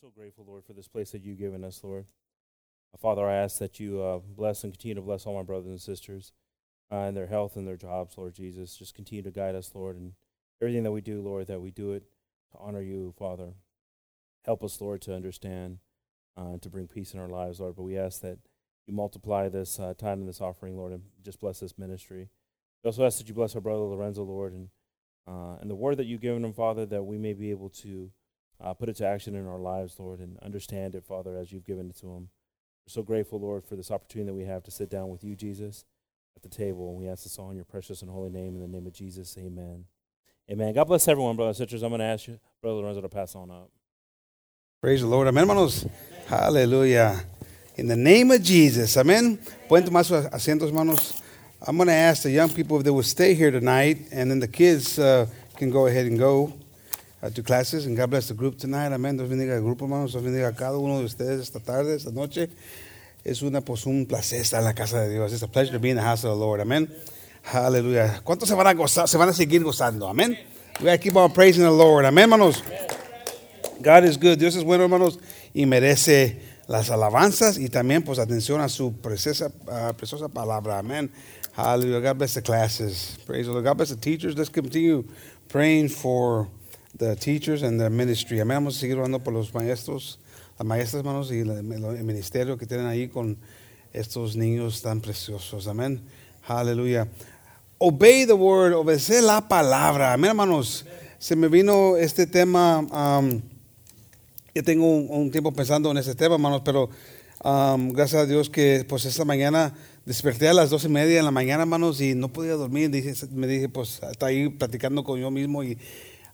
so grateful, Lord, for this place that you've given us, Lord. Uh, Father, I ask that you uh, bless and continue to bless all my brothers and sisters uh, in their health and their jobs, Lord Jesus. Just continue to guide us, Lord, and everything that we do, Lord, that we do it to honor you, Father. Help us, Lord, to understand uh, and to bring peace in our lives, Lord. But we ask that you multiply this uh, time and this offering, Lord, and just bless this ministry. We also ask that you bless our brother Lorenzo, Lord, and uh, and the word that you've given him, Father, that we may be able to uh, put it to action in our lives, Lord, and understand it, Father, as you've given it to him. We're so grateful, Lord, for this opportunity that we have to sit down with you, Jesus, at the table. And we ask this all in your precious and holy name. In the name of Jesus, amen. Amen. God bless everyone, brothers and sisters. I'm going to ask you, Brother Lorenzo, to pass on up. Praise the Lord. Amén, hermanos. Hallelujah. In the name of Jesus. Amen. Pueden tomar sus asientos, hermanos. I'm going to ask the young people if they will stay here tonight, and then the kids uh, can go ahead and go uh, to classes. And God bless the group tonight. Amén. Dios bendiga al grupo, hermanos. Dios bendiga a cada uno de ustedes esta tarde, esta noche. Es una, pues, un placer estar en la casa de Dios. It's a pleasure to be in the house of the Lord. Amén. Hallelujah. ¿Cuántos se van a gozar? Se van a seguir gozando. Amén. We got to keep on praising the Lord. Amén, hermanos. God is good. Dios es bueno, hermanos, y merece las alabanzas y también, pues, atención a su preciosa, uh, preciosa palabra. Amén. Hallelujah. God bless the classes. Praise the Lord. God bless the teachers. Let's continue praying for the teachers and their ministry. Amén. Vamos a seguir orando por los maestros, las maestras, hermanos, y el ministerio que tienen ahí con estos niños tan preciosos. Amén. Hallelujah. Obey the word, obedecer la palabra. Amén, hermanos. Se me vino este tema. Um, yo tengo un, un, tiempo pensando en este tema, hermanos, pero um, gracias a Dios que pues esta mañana desperté a las doce y media en la mañana, hermanos, y no podía dormir. Dije, me dije, pues está ahí platicando con yo mismo y,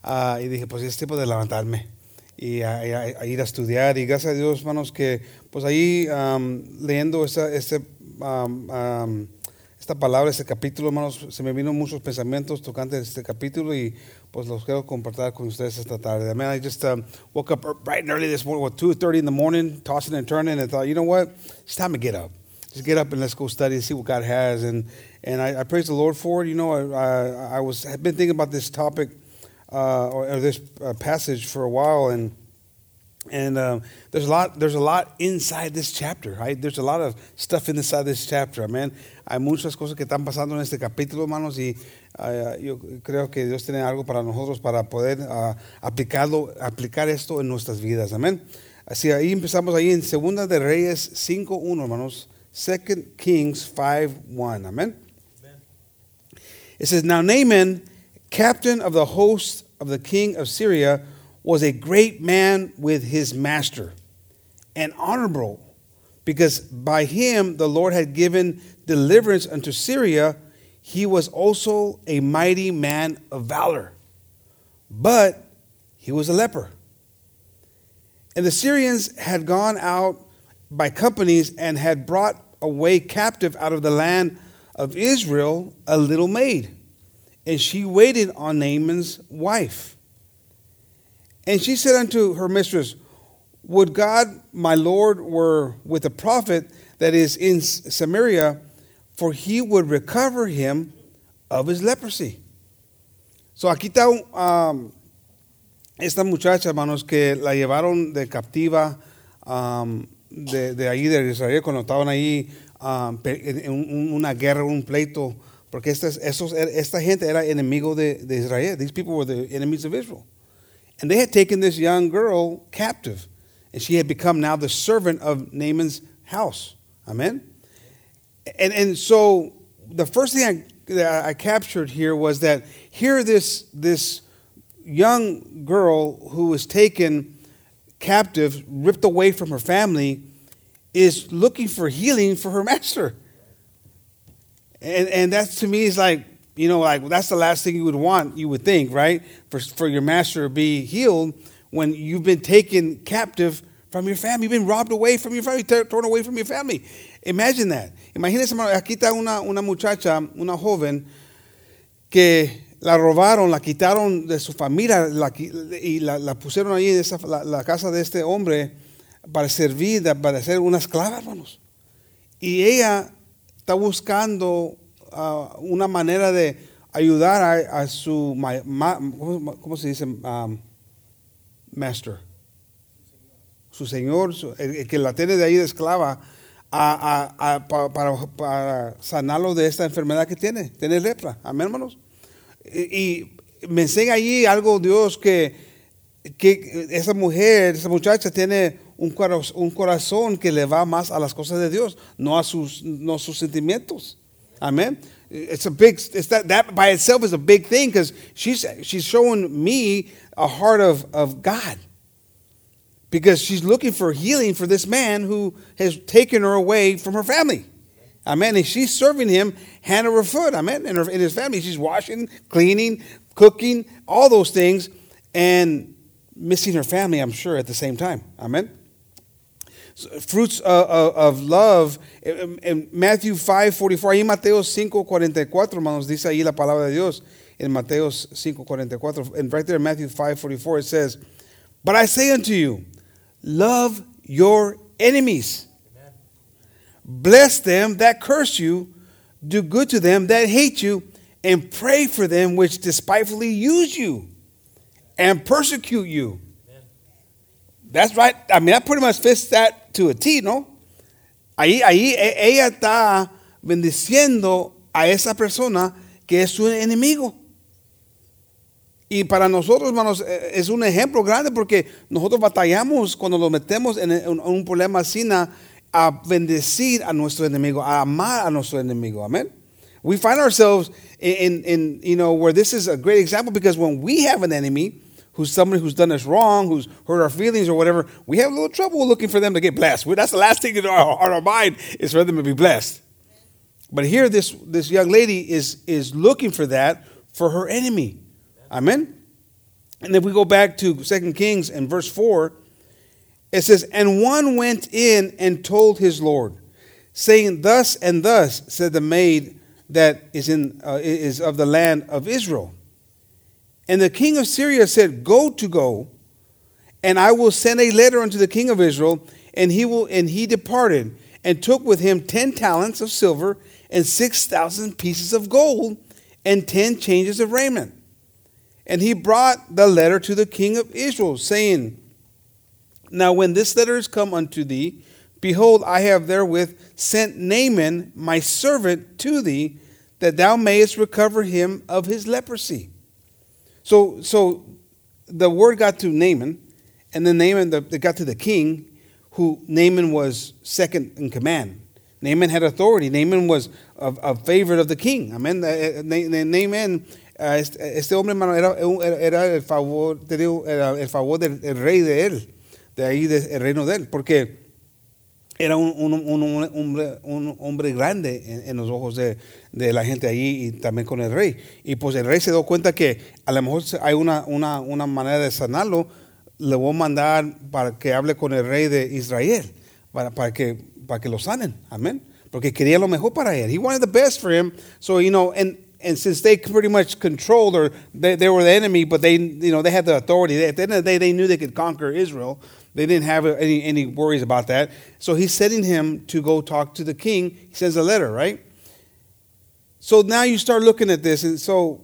uh, y dije, pues es tiempo de levantarme y a, a, a, ir a estudiar. Y gracias a Dios, hermanos, que pues ahí um, leyendo esta, este, um, esta palabra, este capítulo, hermanos, se me vino muchos pensamientos tocante este capítulo y pues los quiero compartir con ustedes esta tarde. I I just um, woke up bright and early this morning, what, 2.30 in the morning, tossing and turning, and thought, you know what, it's time to get up. Just get up and let's go study and see what God has. And, and I, I praise the Lord for it. You know, I, I, I was, I've been thinking about this topic uh, or, or, this uh, passage for a while, and and um, there's a lot there's a lot inside this chapter, right? There's a lot of stuff inside this chapter, amen. Hay muchas cosas que están pasando en este capítulo, hermanos, y uh, yo creo que Dios tiene algo para nosotros para poder uh, aplicarlo, aplicar esto en nuestras vidas, amén. Así ahí empezamos ahí en Segunda de Reyes 5:1, hermanos. 2 Kings 5:1, amen. It says, "Now Naaman, captain of the host of the king of Syria, was a great man with his master and honorable, because by him the Lord had given deliverance unto Syria. He was also a mighty man of valor, but he was a leper. And the Syrians had gone out by companies and had brought away captive out of the land of Israel a little maid, and she waited on Naaman's wife. And she said unto her mistress, Would God, my Lord, were with a prophet that is in Samaria, for he would recover him of his leprosy. So aquí está um, esta muchacha, hermanos, que la llevaron de captiva um, de, de, ahí de Israel cuando estaban ahí um, en una guerra, un pleito, porque esta, estos, er, esta gente era enemigo de, de Israel. These people were the enemies of Israel. And they had taken this young girl captive, and she had become now the servant of Naaman's house. Amen? And, and so the first thing I, I captured here was that here this, this young girl who was taken captive, ripped away from her family, is looking for healing for her master. And, and that to me is like, you know, like that's the last thing you would want, you would think, right? For, for your master to be healed when you've been taken captive from your family. You've been robbed away from your family, torn away from your family. Imagine that. Imagínense, aquí está una, una muchacha, una joven, que la robaron, la quitaron de su familia la, y la, la, pusieron ahí en esa, la, la, casa de este hombre para servir, para ser una esclava, hermanos. Y ella está buscando uh, una manera de ayudar a, su, ma, ¿cómo, se dice? Um, master. su señor, el, que la tiene de ahí de esclava, a- a- a- pa- para, para sanarlo de esta enfermedad que tiene, tiene lepra. Amén, hermanos. Y, y me enseña allí algo, Dios, que, que esa mujer, esa muchacha tiene un, cora- un corazón que le va más a las cosas de Dios, no a sus, no sus sentimientos. Amén. It's a big, it's that, that by itself is a big thing because she's, she's showing me a heart of, of God because she's looking for healing for this man who has taken her away from her family. Amen. And she's serving him hand over foot. Amen. In, her, in his family, she's washing, cleaning, cooking, all those things, and missing her family, I'm sure, at the same time. Amen. Fruits uh, of, of love. En, en Matthew 5, 44, ahí Mateo 5, 44, hermanos, dice ahí la palabra de Dios. En Mateo 5, 44, and right there in Matthew 5, 44, it says, But I say unto you, love your enemies. Bless them that curse you, do good to them that hate you, and pray for them which despitefully use you and persecute you. That's right. I mean, that pretty much fits that to a T, ¿no? Ahí, ahí e- ella está bendiciendo a esa persona que es su enemigo. Y para nosotros, hermanos, eh, es un ejemplo grande porque nosotros batallamos cuando nos metemos en un problema así a bendecir a nuestro enemigo, a amar a nuestro enemigo. Amen. We find ourselves in, in, you know, where this is a great example because when we have an enemy, who's somebody who's done us wrong, who's hurt our feelings or whatever, we have a little trouble looking for them to get blessed. That's the last thing in our, on our mind is for them to be blessed. But here, this, this young lady is, is looking for that for her enemy. Amen. And if we go back to 2 Kings and verse 4, it says, And one went in and told his Lord, saying, Thus and thus said the maid that is, in, uh, is of the land of Israel. And the king of Syria said, Go to go, and I will send a letter unto the king of Israel, and he will and he departed, and took with him ten talents of silver, and six thousand pieces of gold, and ten changes of raiment. And he brought the letter to the king of Israel, saying, Now when this letter is come unto thee, behold, I have therewith sent Naaman my servant to thee, that thou mayest recover him of his leprosy. So, so the word got to Naaman, and then Naaman the, got to the king, who Naaman was second in command. Naaman had authority. Naaman was a, a favorite of the king. Amen. Eh, eh, Na- Na- Naaman, ah, este, hombre, hermano, era, el favor, el favor del rey de él, de ahí del el reino de él, porque era un, un- un- un hombre, hombre grande en, en los ojos de, de la gente allí y también con el rey. Y pues el rey se dio cuenta que a lo mejor hay una, una, una manera de sanarlo, le voy a mandar para que hable con el rey de Israel, para, para, que, para que lo sanen. Amén. Porque quería lo mejor para él. He wanted the best for him. So, you know, and, and since they pretty much controlled or they, they were the enemy, but they, you know, they had the authority. At the end of the day, they knew they could conquer Israel. They didn't have any, any worries about that. So he's sending him to go talk to the king. He sends a letter, right? So now you start looking at this. And so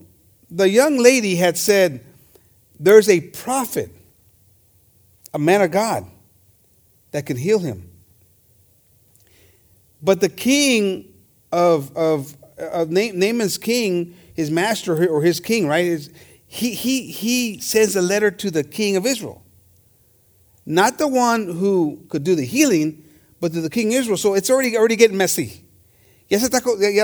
the young lady had said, There's a prophet, a man of God, that can heal him. But the king of, of, of Na- Naaman's king, his master or his king, right, he, he, he sends a letter to the king of Israel. Not the one who could do the healing, but to the king Israel. So it's already, already getting messy. Ya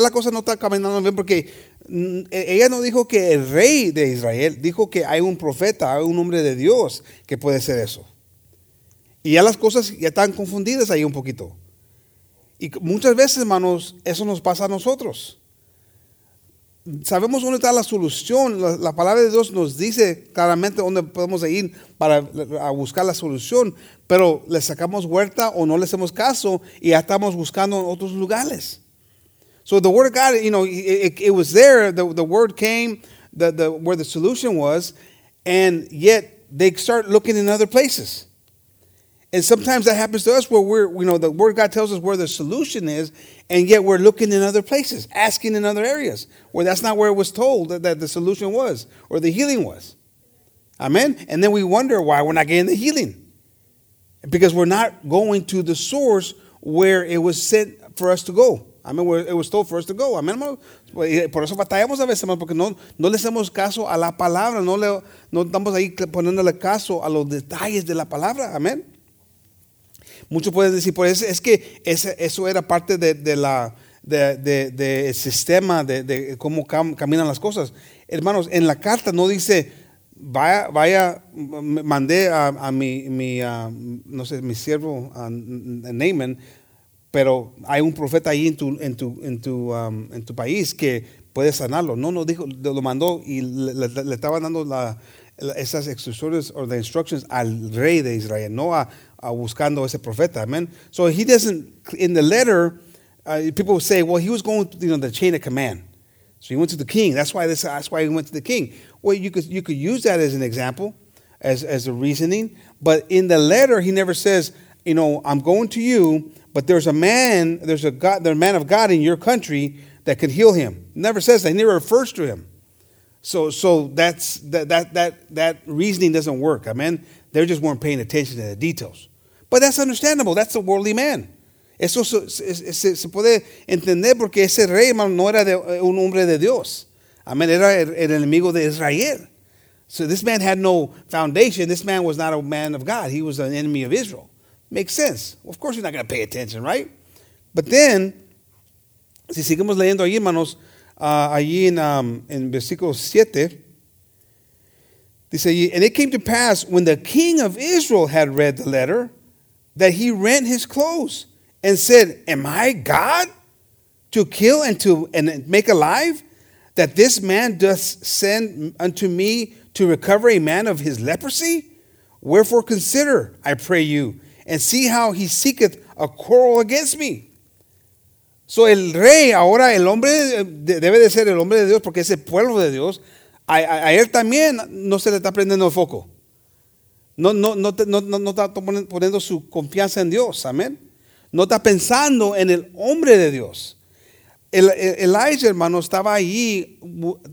la cosa no está caminando bien porque mm, ella no dijo que el rey de Israel, dijo que hay un profeta, hay un hombre de Dios que puede hacer eso. Y ya las cosas ya están confundidas ahí un poquito. Y muchas veces, hermanos, eso nos pasa a nosotros. Sabemos dónde está la solución. La, la palabra de Dios nos dice claramente dónde podemos ir para buscar la solución, pero le sacamos huerta o no le hacemos caso y ya estamos buscando en otros lugares. So the word of God, you know, it, it- it was there. The, the word came, the, the, where the solution was, and yet they start looking in other places. And sometimes that happens to us where we're, you know, the word of God tells us where the solution is, and yet we're looking in other places, asking in other areas where that's not where it was told that, that the solution was or the healing was. Amen? And then we wonder why we're not getting the healing. because we're not going to the source where it was sent for us to go. Amén, where it was told for us to go. Amén, hermano. Eh, por eso batallamos a veces, hermano, porque no, no le hacemos caso a la palabra, no, le, no estamos ahí poniéndole caso a los detalles de la palabra. Amén. Muchos pueden decir, pues es que eso era parte de, de la de, del sistema de, cómo cam- caminan las cosas. Hermanos, en la carta no dice, vaya, vaya mandé a, mi, no sé, mi siervo a Naaman, pero hay un profeta ahí en tu, en tu, en tu, um, en tu país que puede sanarlo. No, no dijo, lo mandó y le, le- estaban dando la- esas instrucciones o the instructions al rey de Israel, no a, a buscando ese profeta. Amen. So he doesn't in the letter. Uh, people say, well, he was going you know the chain of command. So he went to the king. That's why this. That's why he went to the king. Well, you could you could use that as an example, as as a reasoning. But in the letter, he never says, you know, I'm going to you, but there's a man, there's a God, there's a man of God in your country that could heal him. Never says that. He never refers to him. So so that's that that that that reasoning doesn't work. I mean, they just weren't paying attention to the details. But that's understandable. That's a worldly man. Eso se, se- puede entender porque ese rey, hermano, no era de, un hombre de Dios. Amén. Era el, el enemigo de Israel. So this man had no foundation. This man was not a man of God. He was an enemy of Israel. Makes sense. Of course, you're not going to pay attention, right? But then, si seguimos leyendo ahí, hermanos, ah, allí en, um, en versículo 7, dice allí, and it came to pass when the king of Israel had read the letter that he rent his clothes and said, Am I God to kill and to and make alive? That this man doth send unto me to recover a man of his leprosy? Wherefore consider, I pray you, and see how he seeketh a quarrel against me. So el rey, ahora el hombre eh, debe de ser el hombre de Dios porque es el pueblo de Dios. A, él también no se le está prendiendo el foco. No, no, no, te- no, no- está poniendo su confianza en Dios. Amén. No está pensando en el hombre de Dios. El, el- Elijah, hermano, estaba allí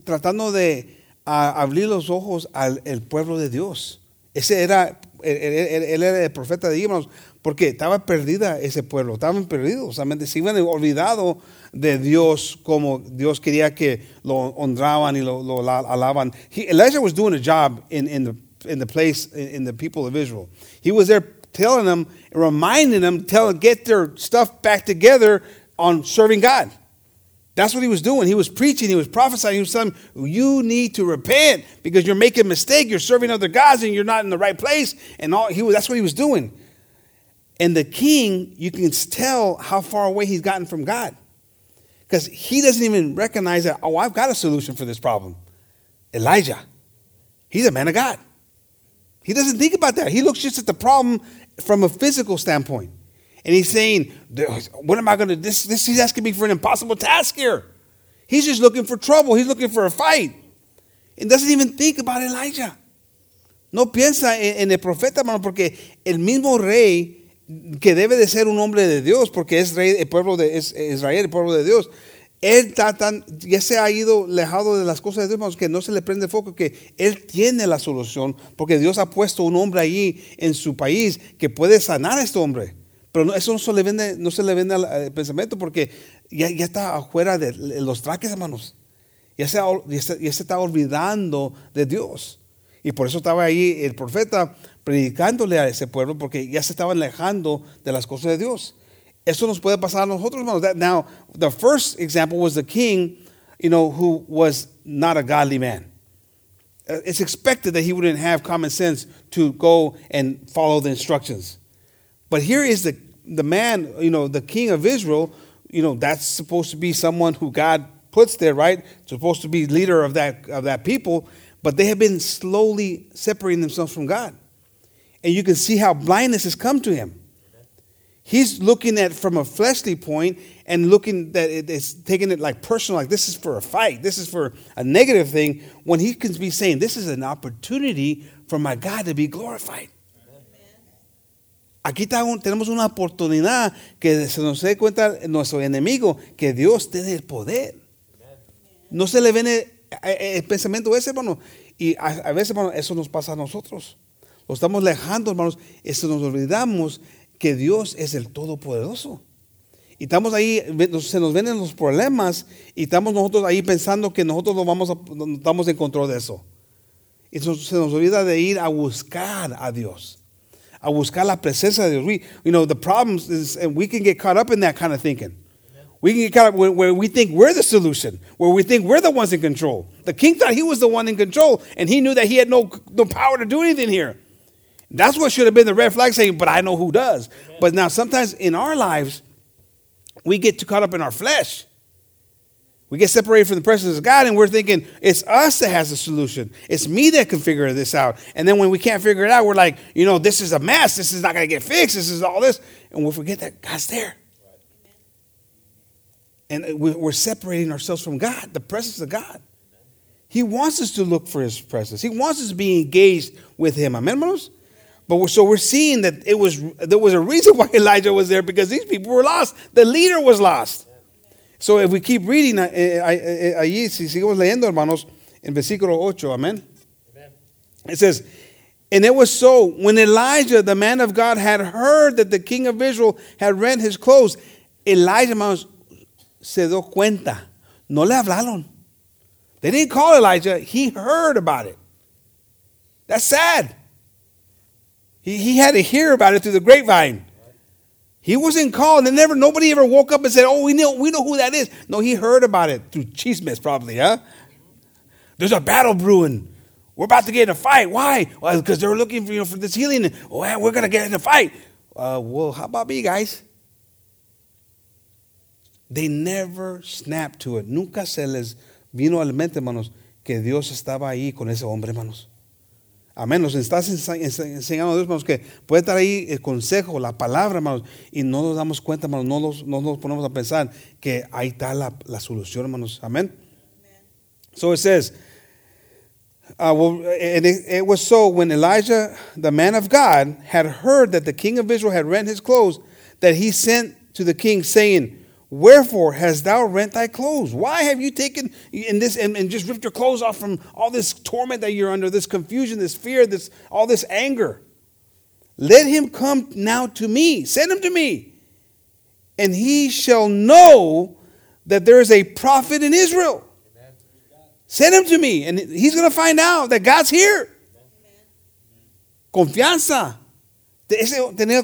tratando de abrir los ojos al el pueblo de Dios. Ese era, él, era el profeta de hermanos, porque estaba perdida ese pueblo, estaban perdidos, se iban olvidado de Dios como Dios quería que lo honraban y lo, lo alaban. He, Elijah was doing a job in, in, the, in the place, in, in the people of Israel. He was there telling them, reminding them, telling, get their stuff back together on serving God. That's what he was doing. He was preaching, he was prophesying, he was telling them, you need to repent because you're making a mistake, you're serving other gods and you're not in the right place. And all he that's what he was doing. And the king, you can tell how far away he's gotten from God. Because he doesn't even recognize that, oh, I've got a solution for this problem. Elijah. He's a man of God. He doesn't think about that. He looks just at the problem from a physical standpoint. And he's saying, What am I going to this this he's asking me for an impossible task here. He's just looking for trouble. He's looking for a fight. And doesn't even think about Elijah. No piensa en, el profeta, hermano, porque el mismo rey que debe de ser un hombre de Dios, porque es rey, el pueblo de Israel, el pueblo de Dios. Él está tan, ya se ha ido lejado de las cosas de Dios, que no se le prende foco, que él tiene la solución, porque Dios ha puesto un hombre allí en su país que puede sanar a este hombre. Pero no- eso no se le vende, no se le vende al, pensamiento, porque ya, ya está afuera de los traques, hermanos. Ya se, ya se- ya se está olvidando de Dios. Y por eso estaba ahí el profeta predicándole a ese pueblo, porque ya se estaban alejando de las cosas de Dios. Eso nos puede pasar a nosotros, hermanos. That, now, the first example was the king, you know, who was not a godly man. Uh, It's expected that he wouldn't have common sense to go and follow the instructions. But here is the, the man, you know, the king of Israel, you know, that's supposed to be someone who God puts there, right? Supposed to be leader of that, of that people, but they have been slowly separating themselves from God. And you can see how blindness has come to him. He's looking at from a fleshly point and looking that it's taking it like personal, like this is for a fight, this is for a negative thing, when he can be saying, This is an opportunity for my God to be glorified. Aquí tenemos una oportunidad que se nos dé cuenta nuestro enemigo que Dios tiene el poder. No se le viene eh, eh, el pensamiento ese, hermano. Y a, a veces, hermano, eso nos pasa a nosotros. Lo estamos dejando, hermanos, eso nos olvidamos que Dios es el Todopoderoso. Y estamos ahí, se nos ven los problemas y estamos nosotros ahí pensando que nosotros no vamos estamos en control de eso. Y se nos olvida de ir a buscar a Dios, a buscar la presencia de Dios. You know, the problems is, and we can get caught up in that kind of thinking. We can get caught up where, where we think we're the solution, where we think we're the ones in control. The king thought he was the one in control, and he knew that he had no, no power to do anything here. That's what should have been the red flag saying, but I know who does. Amen. But now sometimes in our lives, we get too caught up in our flesh. We get separated from the presence of God and we're thinking it's us that has the solution. It's me that can figure this out. And then when we can't figure it out, we're like, you know, this is a mess. This is not going to get fixed. This is all this. And we forget that God's there. And we're separating ourselves from God, the presence of God. He wants us to look for His presence. He wants us to be engaged with Him. Amen, hermanos? But we're, so we're seeing that it was there was a reason why Elijah was there because these people were lost. The leader was lost. So if we keep reading eh, eh, allí, si seguimos leyendo, hermanos, en versículo 8, amén. It says, and it was so when Elijah, the man of God, had heard that the king of Israel had rent his clothes, Elijah, hermanos, se dio cuenta. No le hablaron. They didn't call Elijah. He heard about it. That's sad. He, he had to hear about it through the grapevine. He wasn't called. And never, nobody ever woke up and said, "Oh, we know, we know who that is." No, he heard about it through chismes, probably, huh? There's a battle brewing. We're about to get in a fight. Why? Well, because they're looking for, you know, for this healing. We're gonna get in a fight. Uh, well, how about me, guys? They never snapped to it. Nunca se les vino a la mente, hermanos, que Dios estaba ahí con ese hombre, hermanos. Amén. Nos estás enseñando Dios, hermanos, que puede estar ahí el consejo, la palabra, hermanos, y no nos damos cuenta, hermanos, no nos, no nos ponemos a pensar que ahí está la, la solución, hermanos. Amén. So it says, uh, well, and it, it was so when Elijah, the man of God, had heard that the king of Israel had rent his clothes, that he sent to the king, saying, Wherefore hast thou rent thy clothes? Why have you taken in this and, and, just ripped your clothes off from all this torment that you're under, this confusion, this fear, this all this anger? Let him come now to me. Send him to me. And he shall know that there is a prophet in Israel. Amen. Send him to me. And he's going to find out that God's here. Amen. Confianza. Ese, tenía,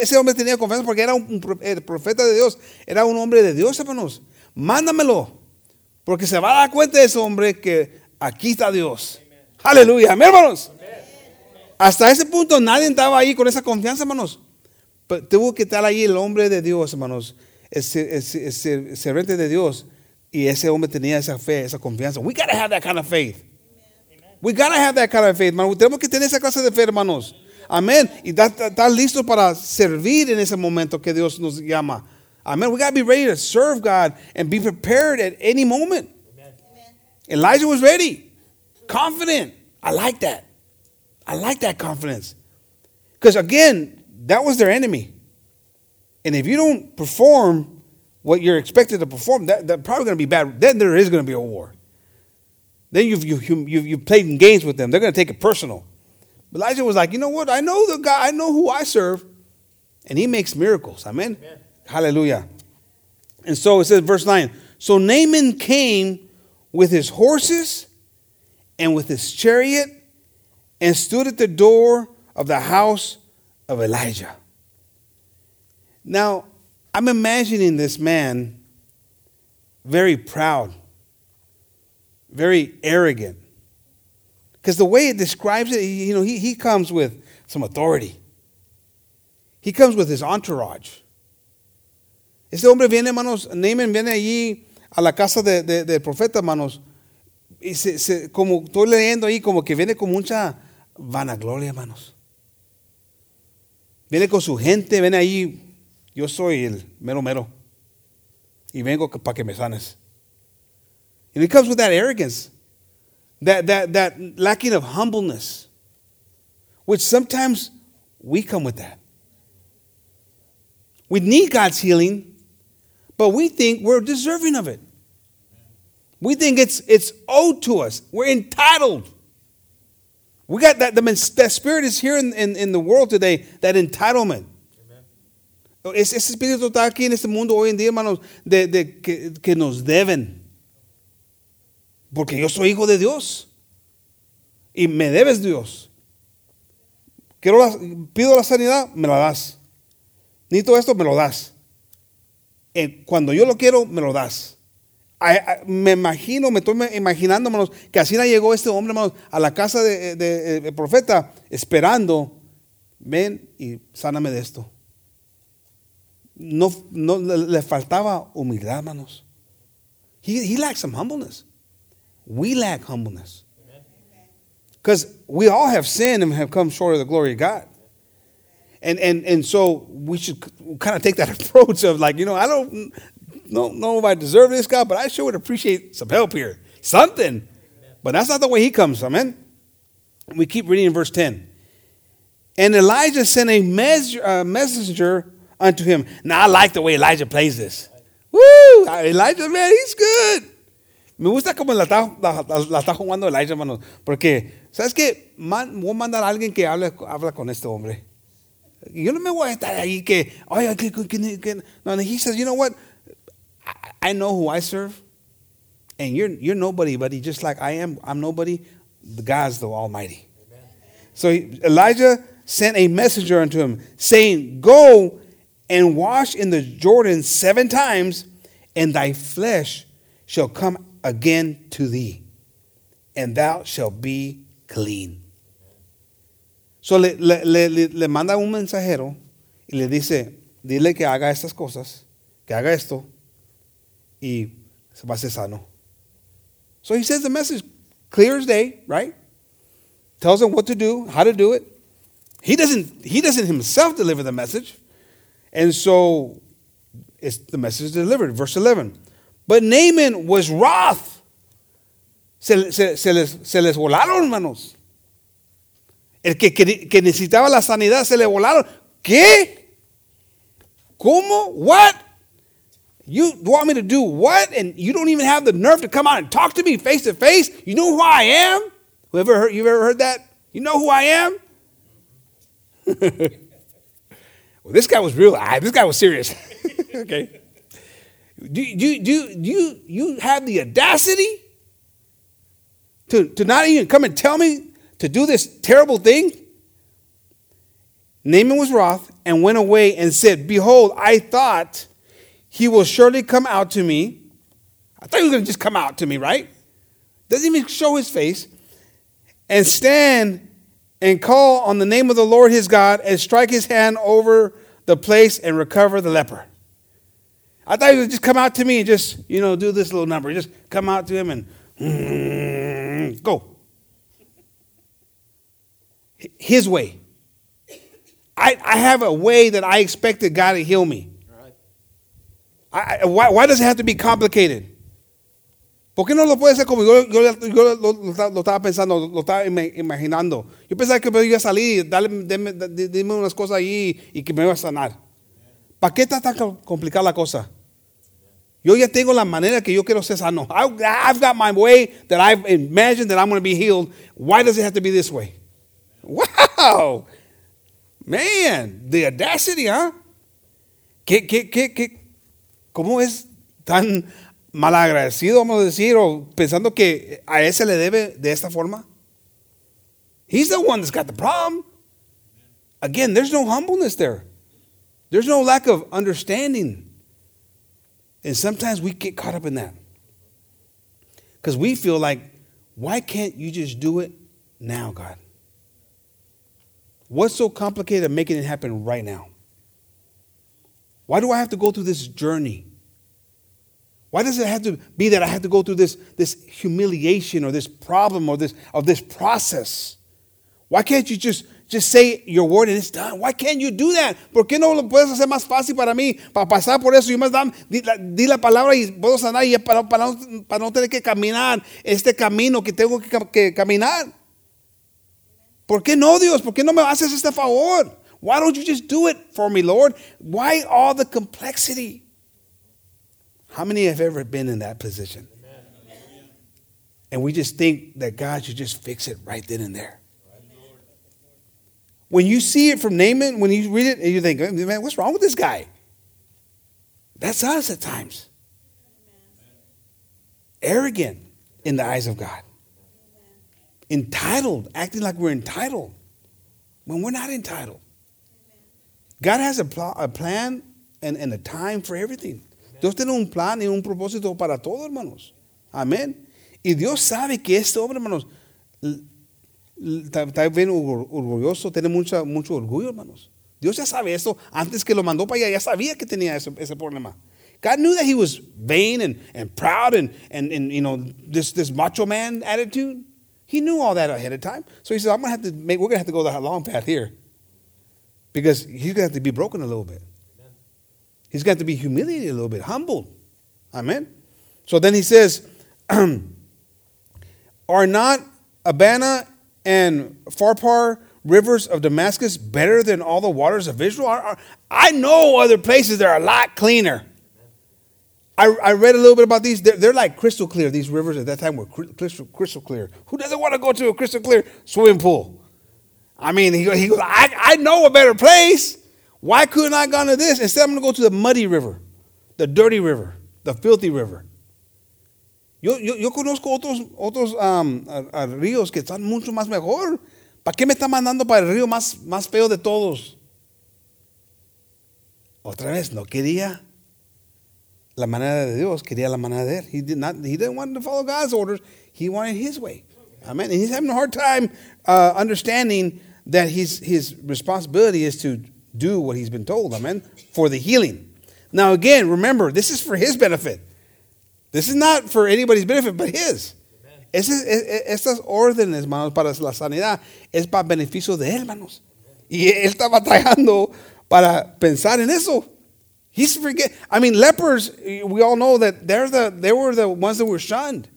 ese hombre tenía confianza porque era un profeta de Dios, era un hombre de Dios, hermanos. Mándamelo, porque se va a dar cuenta de ese hombre que aquí está Dios. Aleluya, hermanos. Hasta ese punto nadie estaba ahí con esa confianza, hermanos. Pero tuvo que estar ahí el hombre de Dios, hermanos, ese, servante de Dios. Y ese hombre tenía esa fe, esa confianza. We gotta have that kind of faith. We gotta have that kind of faith, hermanos. Tenemos que tener esa clase de fe, hermanos. Amén. Y estar listo para servir en ese momento que Dios nos llama. Amén. We got to be ready to serve God and be prepared at any moment. Amen. Elijah was ready, confident. I like that. I like that confidence. Because again, that was their enemy. And if you don't perform what you're expected to perform, that, that's probably going to be bad. Then there is going to be a war. Then you've, you've, you've, you've played games with them. They're going to take it personal. Elijah was like, you know what? I know the guy, I know who I serve. And he makes miracles. Amen. Amen. Hallelujah. And so it says, verse 9 So Naaman came with his horses and with his chariot and stood at the door of the house of Elijah. Now, I'm imagining this man very proud, very arrogant. Because the way it describes it, you know, he, he comes with some authority. He comes with his entourage. Este hombre viene, hermanos, Naaman viene allí a la casa del de, profeta, hermanos. Y como estoy leyendo ahí, como que viene con mucha vanagloria, hermanos. Viene con su gente, viene ahí. Yo soy el mero mero. Y vengo para que me sanes. And he comes with that arrogance that, that, that lacking of humbleness, which sometimes we come with that. We need God's healing, but we think we're deserving of it. We think it's, it's owed to us. We're entitled. We got that, the, that spirit is here in, in, in the world today, that entitlement. Es, ese espíritu está aquí en este mundo hoy en día, hermanos, de, de que, que, nos deben. Porque yo soy hijo de Dios. Y me debes Dios. Quiero pido la sanidad, me la das. Necesito esto, me lo das. Cuando yo lo quiero, me lo das. Me imagino, me estoy imaginando, hermanos, que así llegó este hombre, hermanos, a la casa del de, profeta, esperando, ven y sáname de esto. No, le faltaba humildad, hermanos. He, he lacked some humbleness. We lack humbleness. Because we all have sinned and have come short of the glory of God. And, and, and so we should kind of take that approach of like, you know, I don't don't know if I deserve this, God, but I sure would appreciate some help here. Something. But that's not the way he comes, amen? We keep reading in verse 10. And Elijah sent a uh, messenger unto him. Now, I like the way Elijah plays this. Woo! Elijah, man, he's good. Me gusta como la está, la, la está jugando Elijah, hermano. Porque, ¿sabes qué? Man, voy a mandar a alguien que hable, habla con este hombre. Yo no me voy a estar ahí que, que, que, que, no, he says, you know what? I know who I serve, and you're, you're nobody, buddy, just like I am. I'm nobody. The God's the Almighty. So Elijah sent a messenger unto him, saying, Go and wash in the Jordan seven times, and thy flesh shall come again to thee, and thou shalt be clean. So le, le, le, le manda un mensajero y le dice, dile que haga estas cosas, que haga esto, y se va a ser sano. So he says the message clear as day, right? Tells him what to do, how to do it. He doesn't, he doesn't himself deliver the message. And so it's the message delivered. Verse 11. But Naaman was wroth. Se, se, se, les, se les volaron, hermanos. El que, que, que necesitaba la sanidad se le volaron. ¿Qué? ¿Cómo? What? You want me to do what? And you don't even have the nerve to come out and talk to me face to face? You know who I am? Whoever heard, you've ever heard that? You know who I am? well, this guy was real. This guy was serious. okay. Do, do, do, do you, you have the audacity to, to not even come and tell me to do this terrible thing? Naaman was wroth and went away and said, Behold, I thought he will surely come out to me. I thought he was going to just come out to me, right? Doesn't even show his face. And stand and call on the name of the Lord his God and strike his hand over the place and recover the leper. I thought he would just come out to me and just, you know, do this little number. Just come out to him and mm, go. His way. I, I have a way that I expected God to heal me. I, why, why, does it have to be complicated? ¿Por qué no lo puede ser como yo, yo, yo lo, lo, lo, estaba pensando, lo estaba imaginando? Yo pensaba que me iba a salir, dale, dime, dime unas cosas ahí y que me iba a sanar. ¿Para qué está tan complicada la cosa? Yo ya tengo la manera que yo quiero ser sano. I've got my way that I've imagined that I'm going to be healed. Why does it have to be this way? Wow! Man, the audacity, huh? ¿Qué, qué, qué, qué, ¿Cómo es tan malagradecido, vamos a decir, o pensando que a ese le debe de esta forma? He's the one that's got the problem. Again, there's no humbleness there. There's no lack of understanding. And sometimes we get caught up in that. Because we feel like, why can't you just do it now, God? What's so complicated of making it happen right now? Why do I have to go through this journey? Why does it have to be that I have to go through this, this humiliation or this problem or this, of this process? Why can't you just, just say your word and it's done? Why can't you do that? ¿Por qué no lo puedes hacer más fácil para mí? Para pasar por eso y más di, la, di la palabra y puedo sanar y para, para, para, no tener que caminar este camino que tengo que, que caminar. ¿Por qué no, Dios? ¿Por qué no me haces este favor? Why don't you just do it for me, Lord? Why all the complexity? How many have ever been in that position? And we just think that God should just fix it right then and there. When you see it from Naaman, when you read it, and you think, man, what's wrong with this guy? That's us at times. Arrogant in the eyes of God. Entitled, acting like we're entitled when we're not entitled. God has a, pl- a plan and, and, a time for everything. Dios tiene un plan y un propósito para todo, hermanos. Amén. Y Dios sabe que este hombre, hermanos, está bien orgulloso, tiene mucha, mucho orgullo, hermanos. Dios ya sabe esto. Antes que lo mandó para allá, ya sabía que tenía ese, ese problema. God knew that he was vain and, and proud and, and, and you know this, this macho man attitude. He knew all that ahead of time. So he said, I'm gonna have to make we're gonna have to go the long path here. Because he's gonna have to be broken a little bit. Amen. gonna have to be humiliated a little bit, humbled. Amen. So then he says, Are not Abana and Pharpar rivers of Damascus better than all the waters of Israel? I know other places that are a lot cleaner. I, read a little bit about these. They're, like crystal clear. These rivers at that time were crystal, clear. Who doesn't want to go to a crystal clear swimming pool? I mean, he, he goes, I, I know a better place. Why couldn't I gone to this? Instead, I'm going to go to the muddy river, the dirty river, the filthy river. Yo, yo, yo conozco otros, otros um, a, a ríos que están mucho más mejor. ¿Para qué me está mandando para el río más, más feo de todos? Otra vez, no quería la manera de Dios, quería la manera de él. He, did not, he didn't want to follow God's orders, he wanted his way. Amen. And he's having a hard time uh, understanding that his, his responsibility is to do what he's been told. Amen. For the healing. Now, again, remember, this is for his benefit. This is not for anybody's benefit, but his. Estas órdenes, hermanos, para la sanidad es para beneficio de él, hermanos. Y él está batallando para pensar en eso. He's forget. I mean, lepers. We all know that they're the they were the ones that were shunned.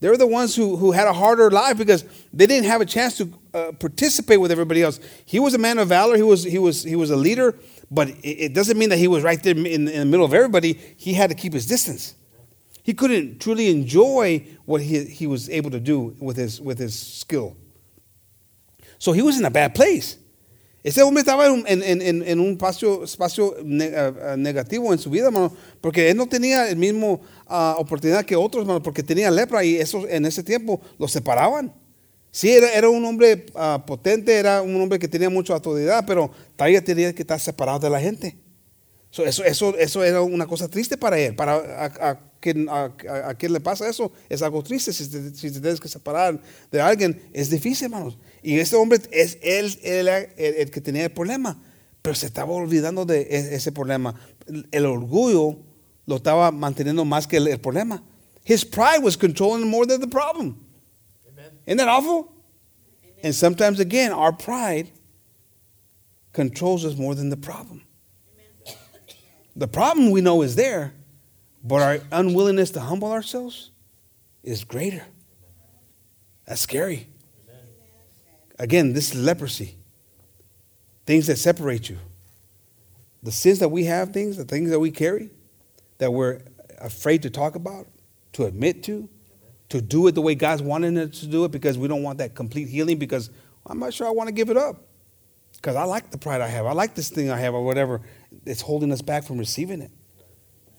They were the ones who, who had a harder life because they didn't have a chance to uh, participate with everybody else. He was a man of valor. He was he was he was a leader, but it, it doesn't mean that he was right there in, in the middle of everybody. He had to keep his distance. He couldn't truly enjoy what he, he was able to do with his with his skill. So he was in a bad place. Ese hombre estaba en, en, en, en un espacio, espacio negativo en su vida, hermano, porque él no tenía el mismo uh, oportunidad que otros, hermano, porque tenía lepra y eso en ese tiempo lo separaban. Sí, era, era un hombre uh, potente, era un hombre que tenía mucha autoridad, pero todavía tenía que estar separado de la gente. So, eso, eso, eso era una cosa triste para él. Para a, a, quien, a, a, quien le pasa eso, es algo triste. Si te, si te tienes que separar de alguien, es difícil, hermanos. Y este hombre es él, él, el, que tenía el problema, pero se estaba olvidando de e, ese problema. El orgullo lo estaba manteniendo más que el, el problema. His pride was controlling more than the problem. Amen. Isn't that awful? Amen. And sometimes, again, our pride controls us more than the problem. The problem we know is there, but our unwillingness to humble ourselves is greater. That's scary. Again, this is leprosy. Things that separate you. The sins that we have, things, the things that we carry, that we're afraid to talk about, to admit to, to do it the way God's wanting us to do it because we don't want that complete healing because I'm not sure I want to give it up. Because I like the pride I have. I like this thing I have or whatever. It's holding us back from receiving it.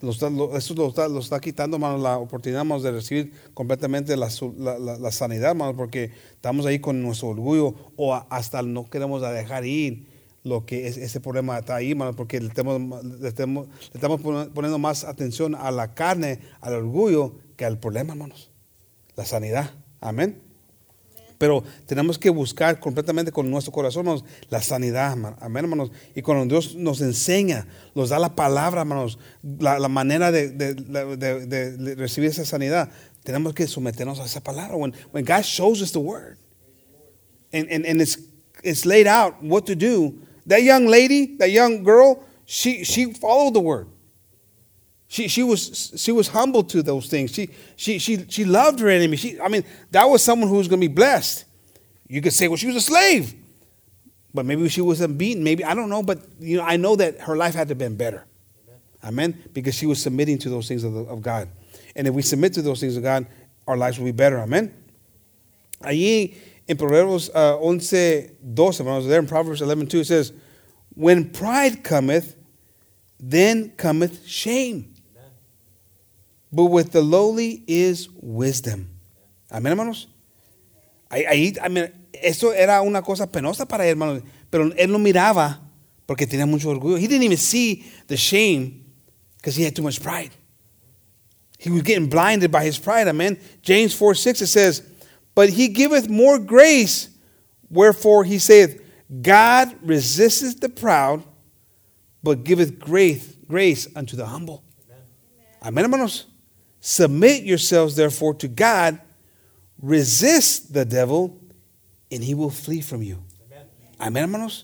eso lo está, lo está quitando, hermano, la oportunidad, de recibir completamente la, la, la, sanidad, porque estamos ahí con nuestro orgullo o hasta no queremos dejar ir lo que es, ese problema está ahí, porque le estamos, estamos poniendo más atención a la carne, al orgullo, que al problema, hermanos. La sanidad. Amén. Pero tenemos que buscar completamente con nuestro corazón, hermanos, la sanidad, amén, hermanos. Y cuando Dios nos enseña, nos da la palabra, hermanos, la, la manera de, de, de, de, recibir esa sanidad, tenemos que someternos a esa palabra. When, when God shows us the word and, and, and it's, it's laid out what to do, that young lady, that young girl, she, she followed the word. She, she, was, she was humble to those things. She, she, she, she loved her enemy. She, I mean, that was someone who was going to be blessed. You could say, well, she was a slave. But maybe she wasn't beaten. Maybe, I don't know. But, you know, I know that her life had to have been better. Amen. Amen? Because she was submitting to those things of, the, of God. And if we submit to those things of God, our lives will be better. Amen. Allí in Proverbs uh, 11, 12, hermanos, there in Proverbs 11, 2, it says, When pride cometh, then cometh shame. But with the lowly is wisdom. Amén, hermanos. Ahí, ahí I mean, eso era una cosa penosa para él, hermanos. Pero él no miraba porque tenía mucho orgullo. He didn't even see the shame because he had too much pride. He was getting blinded by his pride. Amen. James 4 6, it says, But he giveth more grace, wherefore he saith, God resisteth the proud, but giveth grace, grace unto the humble. Amen, hermanos. Submit yourselves, therefore, to God. Resist the devil, and he will flee from you. Amen, hermanos.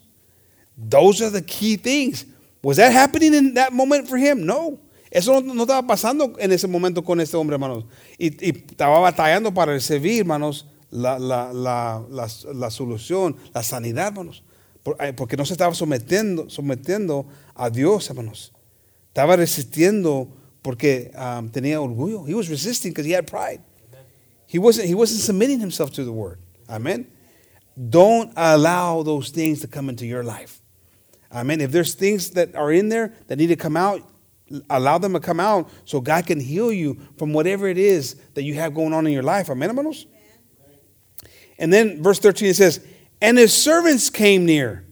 Those are the key things. Was that happening in that moment for him? No. Eso no, no estaba pasando en ese momento con este hombre, hermanos. Y, y estaba batallando para recibir, hermanos, la, la, la, la, solución, la sanidad, hermanos. Eh, porque no se estaba sometiendo, sometiendo a Dios, hermanos. Estaba resistiendo porque um, tenía orgullo. He was resisting because he had pride. He wasn't, he wasn't submitting himself to the word. Amen. Don't allow those things to come into your life. Amen. If there's things that are in there that need to come out, allow them to come out so God can heal you from whatever it is that you have going on in your life. Amen, hermanos? And then verse 13 it says, And his servants came near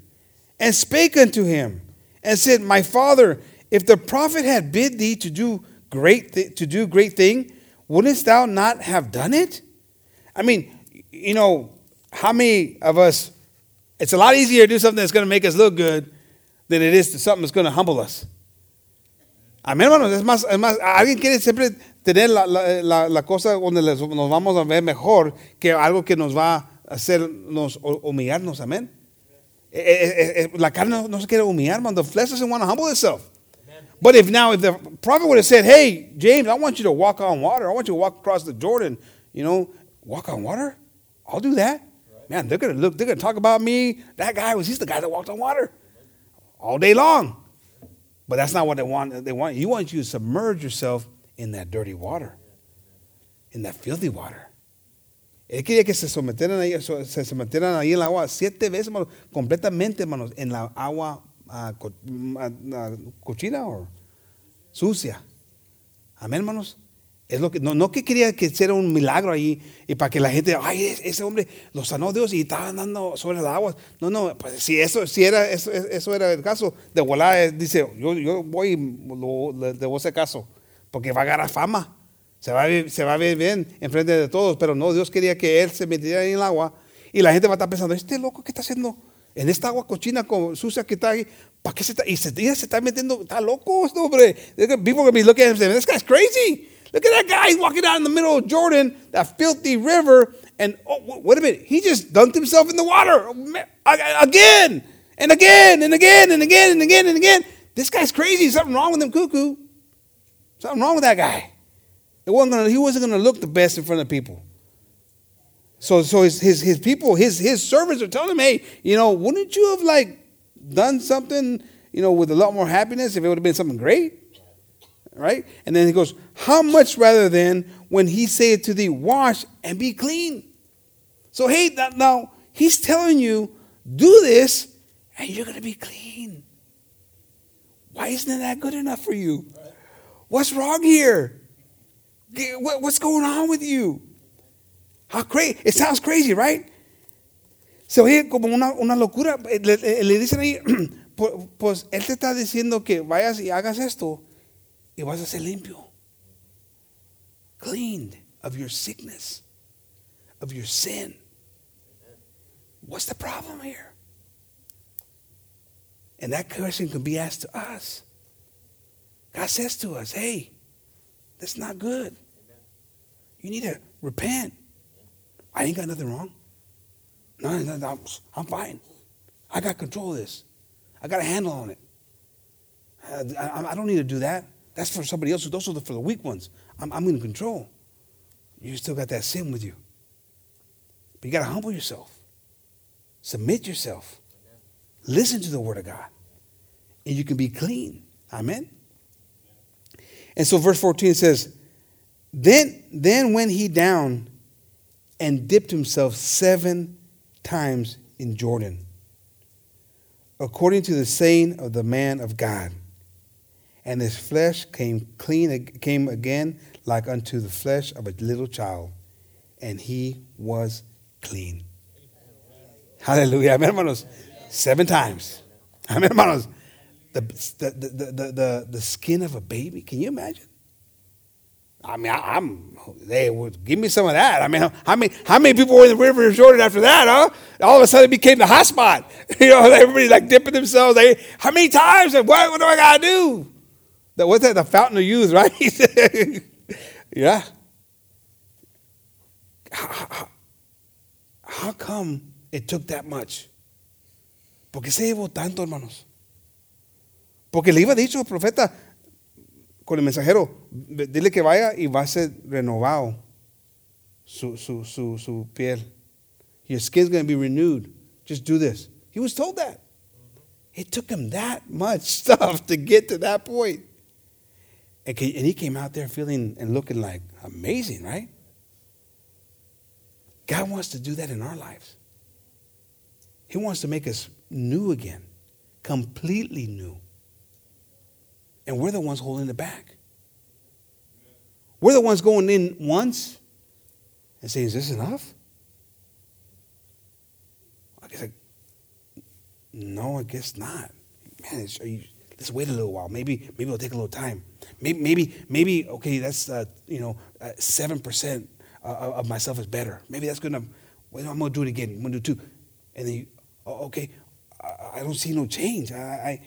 and spake unto him and said, My father, if the prophet had bid thee to do great th- to do great thing, wouldn't thou not have done it? I mean, you know, how many of us it's a lot easier to do something that's going to make us look good than it is to something that's going to humble us. Amén, hermanos. Es más, es más, alguien quiere siempre tener la, la, la, cosa donde les, nos vamos a ver mejor que algo que nos va a hacernos humillarnos. Amén. La carne no se quiere humillar, man. The flesh doesn't want to humble itself. But if now, if the prophet would have said, hey, James, I want you to walk on water. I want you to walk across the Jordan, you know, walk on water. I'll do that. Man, they're to look, they're to talk about me. That guy was, he's the guy that walked on water all day long. But that's not what they want. They want you want you to submerge yourself in that dirty water, in that filthy water. Él quería que se sometieran ahí, se sometieran ahí en agua siete veces, hermanos, completamente, hermanos, en la agua uh, cochina o sucia. Amén, hermanos. Es lo que, no, no que quería que hiciera un milagro ahí y para que la gente, ay, ese hombre lo sanó Dios y estaba andando sobre las aguas. No, no, pues si eso, si era, eso, eso era el caso, de volada dice, yo, yo voy, lo, le ese caso, porque va a ganar fama. Se va, a se va a ver bien enfrente de todos, pero no, Dios quería que él se metiera en el agua y la gente va a estar pensando, este loco, ¿qué está haciendo? En esta agua cochina, sucia que está ahí, ¿para qué se está? Y se, se está metiendo, está loco este hombre. People to be looking at him saying, this guy's crazy. Look at that guy. He's walking out in the middle of Jordan, that filthy river. And oh, wait a minute. He just dunked himself in the water again and again and again and again and again and again. This guy's crazy. Something wrong with him, cuckoo. Something wrong with that guy. It wasn't gonna, he wasn't going to look the best in front of people. So, so his, his, his people, his, his servants are telling him, hey, you know, wouldn't you have like done something, you know, with a lot more happiness if it would have been something great? right? And then he goes, How much rather than when he saith to thee, Wash and be clean? So, hey, now he's telling you, do this and you're going to be clean. Why isn't that good enough for you? What's wrong here? What's going on with you? How crazy. It sounds crazy, right? Se oye como una, una locura. Eh, le, eh, le dicen ahí, pues él te está diciendo que vayas y hagas esto y vas a ser limpio. Cleaned of your sickness, of your sin. What's the problem here? And that question can be asked to us. God says to us, hey, that's not good. You need to repent. I ain't got nothing wrong. No, no, I'm fine. I got control of this. I got a handle on it. I, I don't need to do that. That's for somebody else. Those are for the weak ones. I'm, I'm in control. You still got that sin with you. But you got to humble yourself, submit yourself, listen to the word of God, and you can be clean. Amen. And so verse 14 says, Then then went he down and dipped himself seven times in Jordan, according to the saying of the man of God. And his flesh came clean came again like unto the flesh of a little child, and he was clean. Hallelujah. Amen, hermanos. Seven times. Amen, hermanos. The, the, the, the, the, the skin of a baby. Can you imagine? I mean, I, am they would give me some of that. I mean, how many how many people were in the river of Jordan after that, huh? All of a sudden it became the hot spot. You know, everybody like dipping themselves. They how many times what, what do I gotta do? The, what's that? The fountain of youth, right? yeah. How, how, how come it took that much? ¿Por qué se llevó tanto, hermanos? Porque le iba dicho al profeta, con el mensajero, dile que vaya y va a ser renovado su, su, su, su piel. Your skin's going to be renewed. Just do this. He was told that. It took him that much stuff to get to that point. And, he came out there feeling and looking like amazing, right? God wants to do that in our lives. He wants to make us new again, completely new. And we're the ones holding it back. We're the ones going in once and saying, Is this enough? I guess I, no, I guess not. Man, you, let's wait a little while. Maybe, maybe it'll take a little time. Maybe, maybe, maybe okay, that's, uh, you know, uh, 7% uh, of myself is better. Maybe that's good enough. Well, I'm going to do it again. I'm going to do two. And then, you, oh, okay, I, I, don't see no change. I, I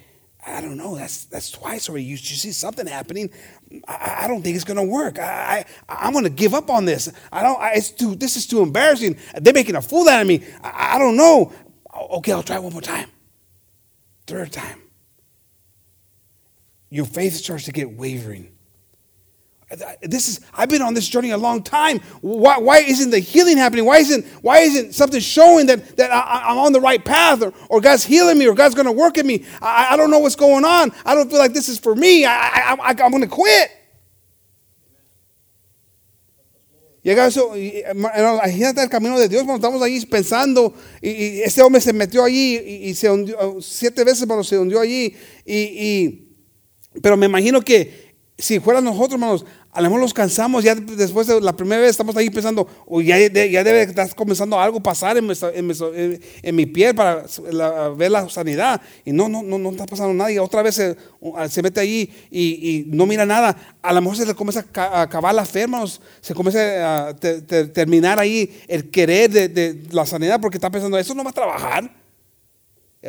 I don't know. That's that's twice already. You, you see something happening. I, I don't think it's going to work. I, I am going to give up on this. I don't. I, it's too. This is too embarrassing. They're making a fool out of me. I, I don't know. Okay, I'll try one more time. Third time. Your faith starts to get wavering. This is I've been on this journey a long time. Why, why isn't the healing happening? Why isn't why isn't something showing that, that I, am on the right path or, or God's healing me or God's going to work in me? I, I don't know what's going on. I don't feel like this is for me. I, I, I'm going to quit. Llega eso, imagínate el camino de Dios cuando estamos ahí pensando y, y ese hombre se metió allí y, y, se hundió siete veces, pero se hundió allí y, y pero me imagino que si fuera nosotros, hermanos, a lo mejor los cansamos, ya después de la primera vez estamos ahí pensando, ya, ya debe estar comenzando algo pasar en en mi piel para ver la sanidad. Y no, no, no, no está pasando nada. Y otra vez se, mete ahí y, no mira nada. A lo mejor se le comienza a acabar la fe, hermanos. Se comienza a terminar ahí el querer de la sanidad porque está pensando, eso no va a trabajar.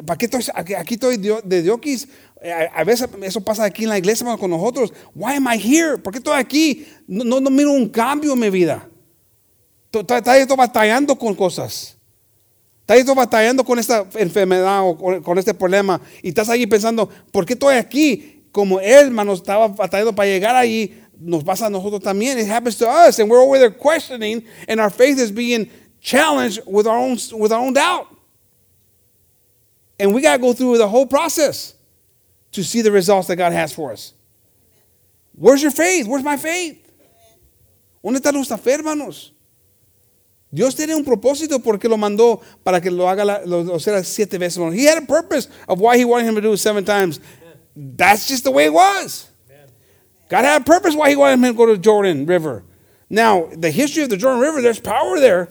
¿Para qué estoy, aquí estoy de diokis? Eh, a veces eso pasa aquí en la iglesia con nosotros. Why am I here? ¿Por qué estoy aquí? No, no, miro un cambio en mi vida. Estás batallando con cosas. Estás batallando con esta enfermedad o con, este problema. Y estás ahí pensando, ¿por qué estoy aquí? Como él, hermano, estaba batallando para llegar ahí, nos pasa a nosotros también. It happens to us. And we're over there questioning, and our faith is being challenged with our own, with our own doubt. And we got to go through the whole process to see the results that God has for us. Where's your faith? Where's my faith? ¿Dónde está nuestra fe, hermanos? Dios tiene un propósito porque lo mandó para que lo haga lo, lo hiciera siete veces. He had a purpose of why he wanted him to do it seven times. That's just the way it was. God had a purpose why he wanted him to go to the Jordan River. Now, the history of the Jordan River, there's power there.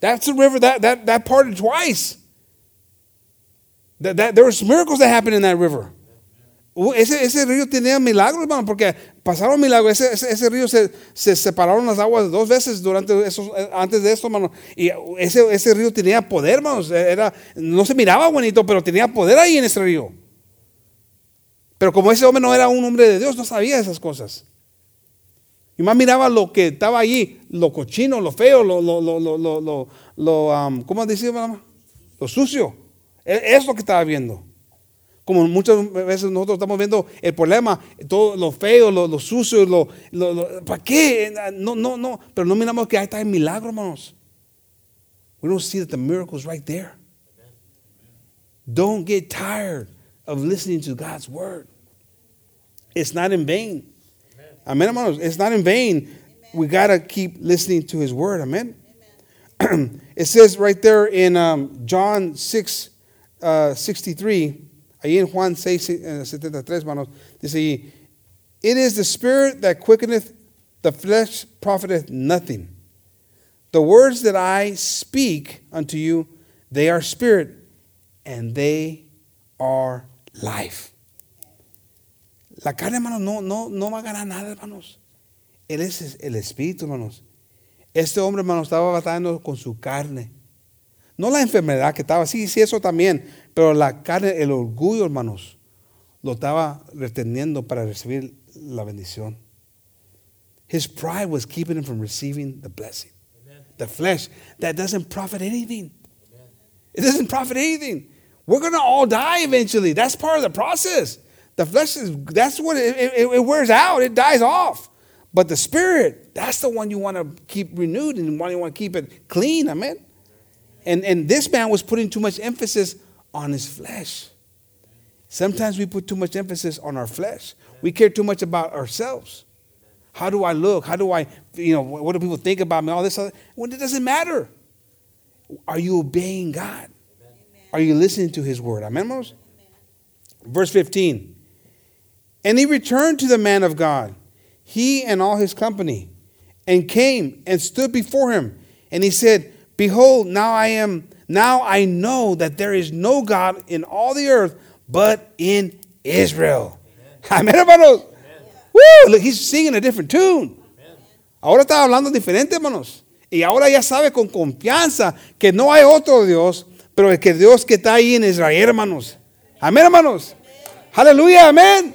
That's the river that, that, that parted twice. There was miracles that happened in that river. Ese, ese río tenía milagros, hermano, porque pasaron milagros. Ese, ese, río se, se, separaron las aguas dos veces durante esos, antes de esto, hermano. Y ese, ese río tenía poder, hermanos. Era, no se miraba bonito, pero tenía poder ahí en ese río. Pero como ese hombre no era un hombre de Dios, no sabía esas cosas. Y más miraba lo que estaba allí, lo cochino, lo feo, lo, lo, lo, lo, lo, lo um, ¿cómo decía, mamá? Lo sucio. E, es lo que estaba viendo. Como muchas veces nosotros estamos viendo el problema, todo lo feo, lo, sucio, lo, lo, ¿para qué? No, no, no. Pero no miramos que ahí está el milagro, hermanos. We don't see that the miracle is right there. Don't get tired of listening to God's word. It's not in vain. Amen, hermanos. It's not in vain. We got to keep listening to his word. Amen. It says right there in um, John 6, uh, 63, ahí en Juan 6, uh, 73, hermanos, dice It is the spirit that quickeneth, the flesh profiteth nothing. The words that I speak unto you, they are spirit, and they are life. La carne, hermanos, no, no, no va a ganar nada, hermanos. Él es el espíritu, hermanos. Este hombre, hermano, estaba batallando con su carne. No la enfermedad que estaba, sí, sí, eso también, pero la carne, el orgullo, hermanos, lo estaba reteniendo para recibir la bendición. His pride was keeping him from receiving the blessing. Amen. The flesh, that doesn't profit anything. Amen. It doesn't profit anything. We're going to all die eventually. That's part of the process. The flesh is, that's what it, it, it wears out, it dies off. But the spirit, that's the one you want to keep renewed and you want to keep it clean. Amen. And, and this man was putting too much emphasis on his flesh. Sometimes we put too much emphasis on our flesh. We care too much about ourselves. How do I look? How do I, you know, what do people think about me? All this, other, well, it doesn't matter. Are you obeying God? Are you listening to His word? Amen, Amen. Verse 15. And he returned to the man of God, he and all his company, and came and stood before him. And he said, Behold, now I am, now I know that there is no God in all the earth but in Israel. Amén, hermanos. Woo, look, he's singing a different tune. Ahora está hablando diferente, hermanos. Y ahora ya sabe con confianza que no hay otro Dios, pero el que Dios que está ahí en Israel, hermanos. Amén, hermanos. Aleluya, amén.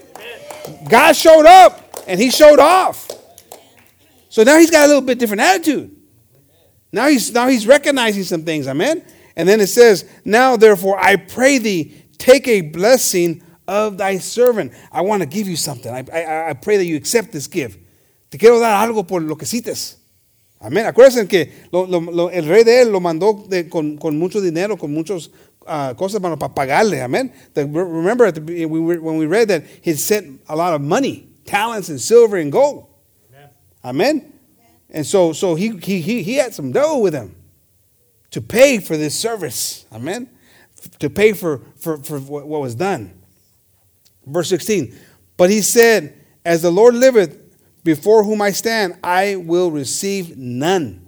God showed up and he showed off. So now he's got a little bit different attitude. Now he's now he's recognizing some things, amen. And then it says, "Now therefore I pray thee, take a blessing of thy servant. I want to give you something. I, I, I pray that you accept this gift. Te quiero dar algo por lo que cites. Amén. Acuérdense que lo, lo, lo, el rey de él lo mandó de, con, con, mucho dinero, con muchas uh, cosas para pagarle. Amén. Remember the, when we read that he sent a lot of money, talents and silver and gold. Amen. And so, so he, he, he, he had some dough with him to pay for this service. Amen. To pay for, for, for what was done. Verse 16. But he said, As the Lord liveth, before whom I stand, I will receive none.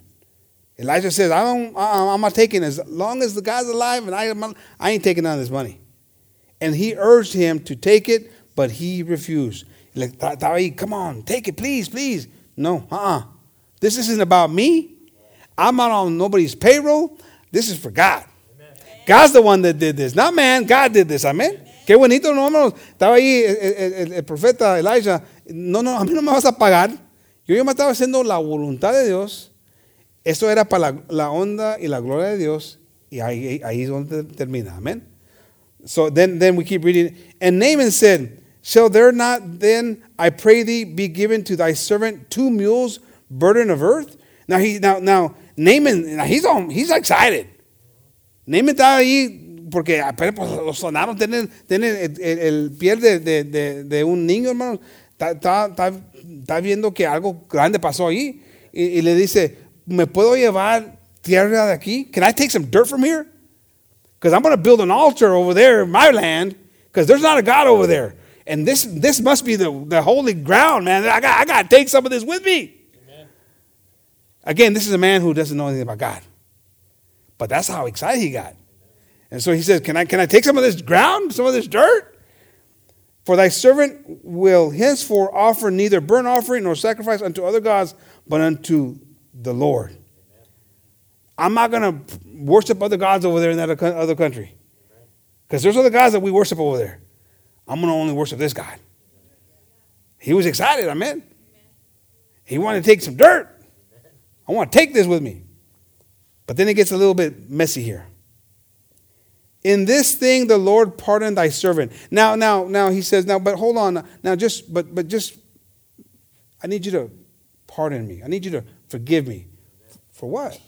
Elijah says, I don't, I'm not taking as long as the guy's alive, and I, I ain't taking none of this money. And he urged him to take it, but he refused. Like, come on, take it, please, please. No, uh uh This isn't about me. I'm not on nobody's payroll. This is for God. God's the one that did this, not man. God did this. Amen. Qué bonito, no, hermanos. Estaba ahí el, profeta Elijah. No, no, a mí no me vas a pagar. Yo, yo me estaba haciendo la voluntad de Dios. Esto era para la, la onda y la gloria de Dios. Y ahí, ahí es donde termina. Amén. So then, then we keep reading. And Naaman said, Shall there not then, I pray thee, be given to thy servant two mules burden of earth? Now he now now Naaman, now he's on, he's excited. Naaman está ahí porque pues, los sonaron, tienen, tienen el, el, piel de, de, de, de, un niño, hermano. Está, está, está, viendo que algo grande pasó ahí. Y, y, le dice, ¿me puedo llevar tierra de aquí? Can I take some dirt from here? Because I'm going to build an altar over there in my land, because there's not a God over there. And this, this must be the, the holy ground, man. I got, I got to take some of this with me. Again, this is a man who doesn't know anything about God. But that's how excited he got. And so he says, Can I, can I take some of this ground, some of this dirt? For thy servant will henceforth offer neither burnt offering nor sacrifice unto other gods, but unto the Lord. I'm not going to worship other gods over there in that other country. Because there's other gods that we worship over there. I'm going to only worship this God. He was excited, amen. He wanted to take some dirt. I want to take this with me. But then it gets a little bit messy here. In this thing the Lord pardoned thy servant. Now, now, now he says, now, but hold on. Now just, but, but just, I need you to pardon me. I need you to forgive me. For what?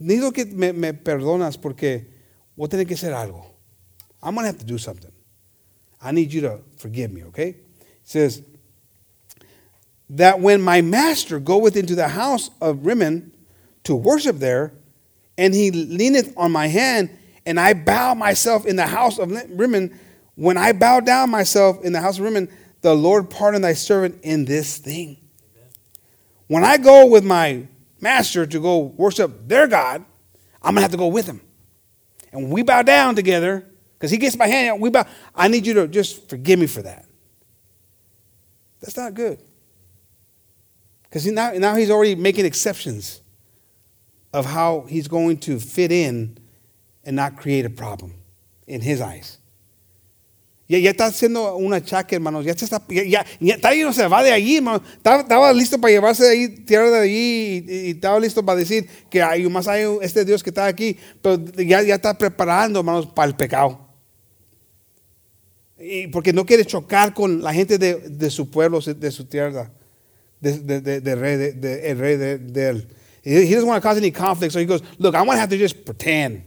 Necesito que me, me perdonas porque voy a tener que hacer algo. I'm going to have to do something. I need you to forgive me, okay? It says, that when my master goeth into the house of Rimmon to worship there, and he leaneth on my hand, and I bow myself in the house of Rimmon. When I bow down myself in the house of Rimmon, the Lord pardon thy servant in this thing. When I go with my master to go worship their God, I'm gonna have to go with him. And we bow down together, because he gets my hand, we bow. I need you to just forgive me for that. That's not good. Because now, now he's already making exceptions of how he's going to fit in and not create a problem in his eyes. Ya, ya está haciendo un achaque, hermanos. Ya, está, ya, ya, ya está no se va de allí, hermano. Estaba, estaba, listo para llevarse de ahí, tierra de allí, y, y, estaba listo para decir que hay más hay este Dios que está aquí, pero ya, ya está preparando, hermanos, para el pecado. Y porque no quiere chocar con la gente de, de su pueblo, de su tierra, de, de, de, de rey, el rey. He doesn't want to cause any conflict, so he goes, Look, I'm going to have to just pretend.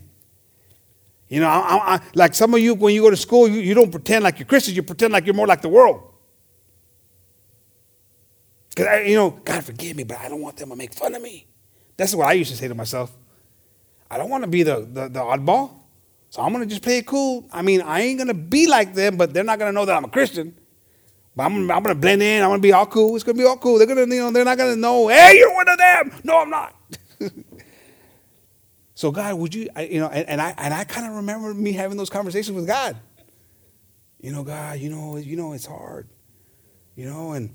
You know, I, I, like some of you, when you go to school, you, you don't pretend like you're Christians, you pretend like you're more like the world. Because, you know, God forgive me, but I don't want them to make fun of me. That's what I used to say to myself. I don't want to be the, the, the oddball, so I'm going to just play it cool. I mean, I ain't going to be like them, but they're not going to know that I'm a Christian. But I'm, I'm to blend in. I'm to be all cool. It's to be all cool. They're to, you know, they're not to know, hey, you're one of them. No, I'm not. so God, would you, I, you know, and, and I and I kind of remember me having those conversations with God. You know, God, you know, you know, it's hard. You know, and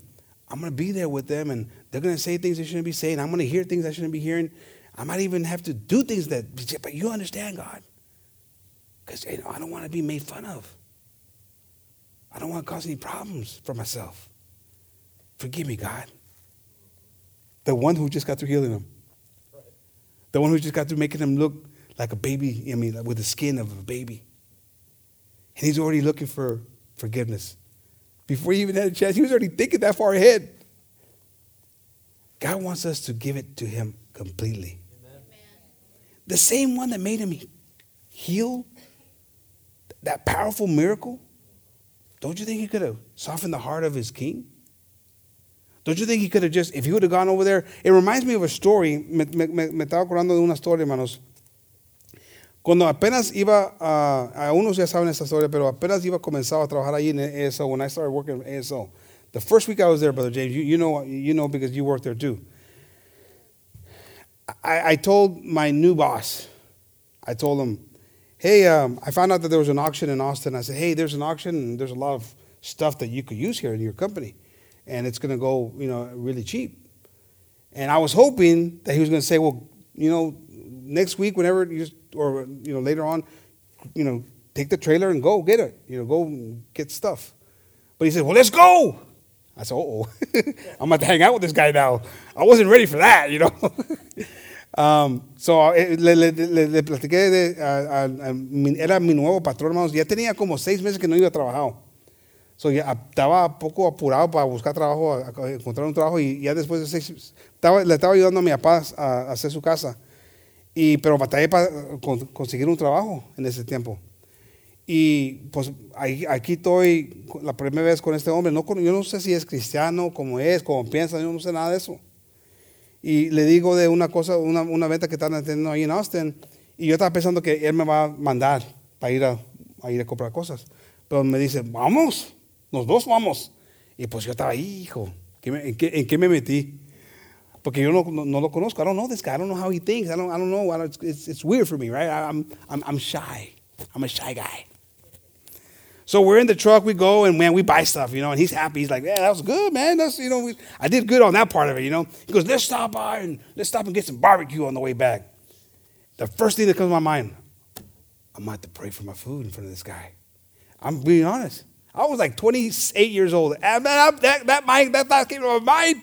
I'm to be there with them, and they're to say things they shouldn't be saying. I'm to hear things I shouldn't be hearing. I might even have to do things that, but you understand, God, because you know, I don't want to be made fun of. I don't want to cause any problems for myself. Forgive me, God. The one who just got through healing them. The one who just got through making him look like a baby, I mean, with the skin of a baby. And he's already looking for forgiveness. Before he even had a chance, he was already thinking that far ahead. God wants us to give it to him completely. Amen. The same one that made him heal, that powerful miracle, don't you think he could have softened the heart of his king? Don't you think he could have just, if he would have gone over there? It reminds me of a story. Me, me, me estaba acordando de una historia, hermanos. Cuando apenas iba, uh, a unos ya saben esta historia, pero apenas iba a comenzar a trabajar allí en ASO, when I started working at ASO, the first week I was there, Brother James, you, you, know, you know because you worked there too. I, I told my new boss, I told him, hey, um, I found out that there was an auction in Austin. I said, hey, there's an auction, and there's a lot of stuff that you could use here in your company and it's going to go, you know, really cheap. And I was hoping that he was going to say, well, you know, next week, whenever you or you know, later on, you know, take the trailer and go get it. You know, go get stuff. But he said, well, let's go. I said, oh, I'm about to hang out with this guy now. I wasn't ready for that, you know. um, so eh, le, le, le, le platiqué de, a, a, a, era mi nuevo patrón, hermanos. Ya tenía como seis meses que no iba a trabajar. So, ya, estaba poco apurado para buscar trabajo, encontrar un trabajo y ya después de seis, estaba, le estaba ayudando a mi papá a, hacer su casa. Y, pero batallé para conseguir un trabajo en ese tiempo. Y pues aquí estoy la primera vez con este hombre. No, yo no sé si es cristiano, cómo es, cómo piensa, yo no sé nada de eso. Y le digo de una cosa, una, una venta que están teniendo ahí en Austin. Y yo estaba pensando que él me va a mandar para ir a, a ir a comprar cosas. Pero me dice, vamos. Los dos vamos. Y pues yo estaba ahí, hijo, ¿en qué, en qué me metí? Porque yo no, no, no, lo conozco. I don't know this guy. I don't know how he thinks. I don't, I don't know. it's, it's weird for me, right? I'm, I'm, I'm shy. I'm a shy guy. So we're in the truck, we go, and man, we buy stuff, you know, and he's happy. He's like, yeah, that was good, man. That's, you know, we, I did good on that part of it, you know. He goes, let's stop by and let's stop and get some barbecue on the way back. The first thing that comes to my mind, I'm about to pray for my food in front of this guy. I'm being honest. I was like 28 years old. And that, that, that, mind, that thought came to my mind.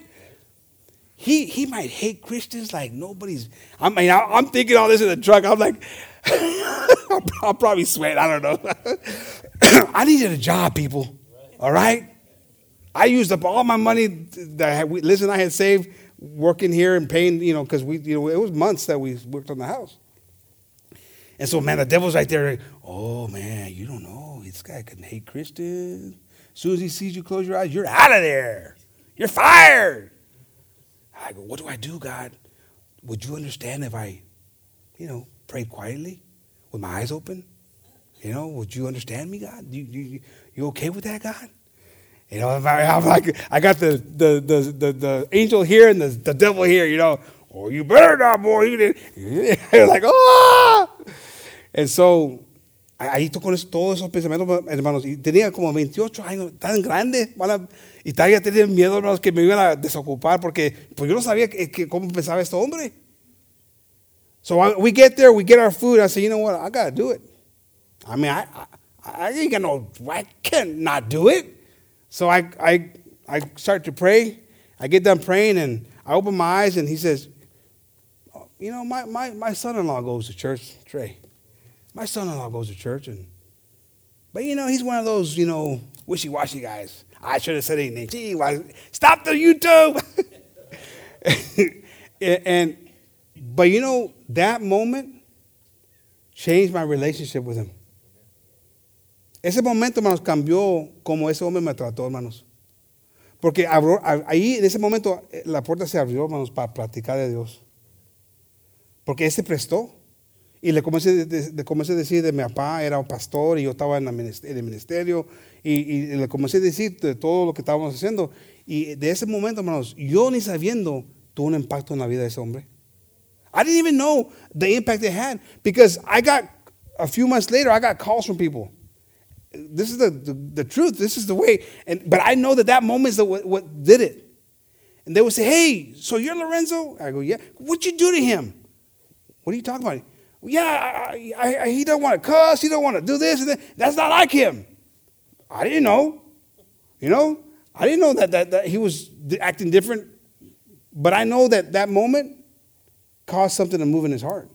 He, he might hate Christians like nobody's. I mean, I, am thinking all this in the truck. I'm like, I'll probably sweat. I don't know. I needed a job, people. All right? I used up all my money that had, Liz and I had saved working here and paying, you know, because we, you know, it was months that we worked on the house. And so, man, the devil's right there. Oh, man, you don't know this guy can hate Christians. As soon as he sees you close your eyes, you're out of there. You're fired. I go, what do I do, God? Would you understand if I you know, prayed quietly with my eyes open. You know, would you understand me, God? You, you, you okay with that, God? You know, I'm like, I got the, the, the, the, the angel here and the, the devil here, you know. Oh, you better not, boy. You did. like, oh. And so, ahí con todos esos pensamientos, hermanos. Y tenía como 28 años, tan grande. Y todavía tenía miedo, hermanos, que me iban a desocupar porque pues yo no sabía que, que, cómo pensaba este hombre. So I, we get there, we get our food. I say, you know what? I got to do it. I mean, I, I, I ain't got no, I can't not do it. So I, I, I start to pray. I get done praying and I open my eyes and he says, oh, you know, my, my, my son-in-law goes to church, Trey. My son-in-law goes to church and, but you know, he's one of those, you know, wishy-washy guys. I should have said anything. Gee, why, stop the YouTube. and, but you know, that moment changed my relationship with him. Ese momento, hermanos, cambió como ese hombre me trató, hermanos. Porque ahí, en ese momento, eh, la puerta se abrió, hermanos, para platicar de Dios. Porque él se prestó. Y le comencé, comencé a decir de mi papá, era un pastor y yo estaba en, el ministerio. Y, y, le comencé a decir de todo lo que estábamos haciendo. Y de ese momento, hermanos, yo ni sabiendo, tuvo un impacto en la vida de ese hombre. I didn't even know the impact it had because I got, a few months later, I got calls from people. This is the, the, the truth. This is the way. And, but I know that that moment is the, what, what did it. And they would say, hey, so you're Lorenzo? I go, yeah. What'd you do to him? What are you talking about? Yeah, I, I, I, he don't want to cuss. He don't want to do this and that. That's not like him. I didn't know. You know, I didn't know that, that, that he was acting different. But I know that that moment caused something to move in his heart.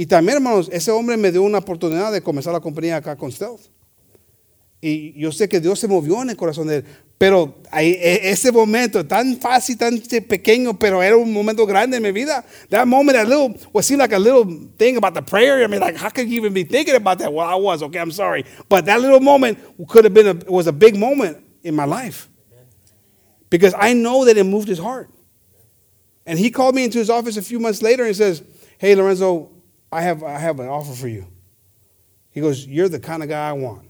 Y también, hermanos, ese hombre me dio una oportunidad de comenzar la compañía acá con Stealth. Y yo sé que Dios se movió en el corazón de él. Pero ese momento tan fácil, tan pequeño, pero era un momento grande en mi vida. That moment, that little, what seemed like a little thing about the prayer. I mean, like, how could you even be thinking about that? Well, I was, okay, I'm sorry. But that little moment could have been, a, was a big moment in my life. Because I know that it moved his heart. And he called me into his office a few months later and says, Hey, Lorenzo, I have, I have an offer for you. He goes, You're the kind of guy I want.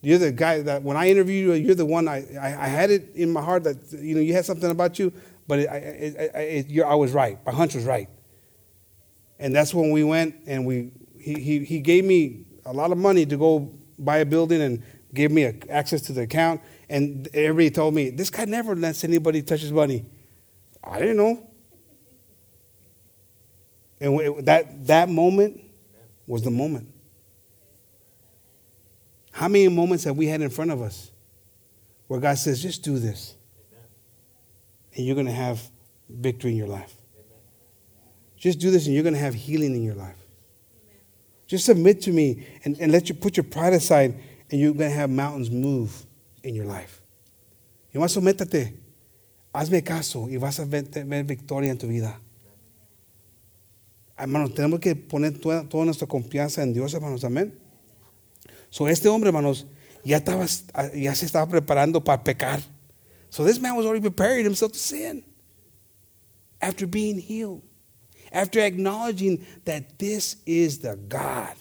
You're the guy that when I interviewed you, you're the one I, I, I had it in my heart that you know you had something about you, but it, it, it, I was right. My hunch was right. And that's when we went and we he, he, he gave me a lot of money to go buy a building and gave me a, access to the account. And everybody told me, this guy never lets anybody touch his money. I didn't know. And that, that moment was the moment. How many moments have we had in front of us where God says, just do this? And you're going to have victory in your life. Just do this and you're going to have healing in your life. Just submit to me and, and let you put your pride aside and you're going to have mountains move in your life. Y más sométate. Hazme caso y vas a ver, ver victoria en tu vida. Hermanos, tenemos que poner toda, toda, nuestra confianza en Dios, hermanos, amén. So, este hombre, hermanos, ya, estaba, ya se estaba preparando para pecar. So, this man was already preparing himself to sin after being healed, after acknowledging that this is the God.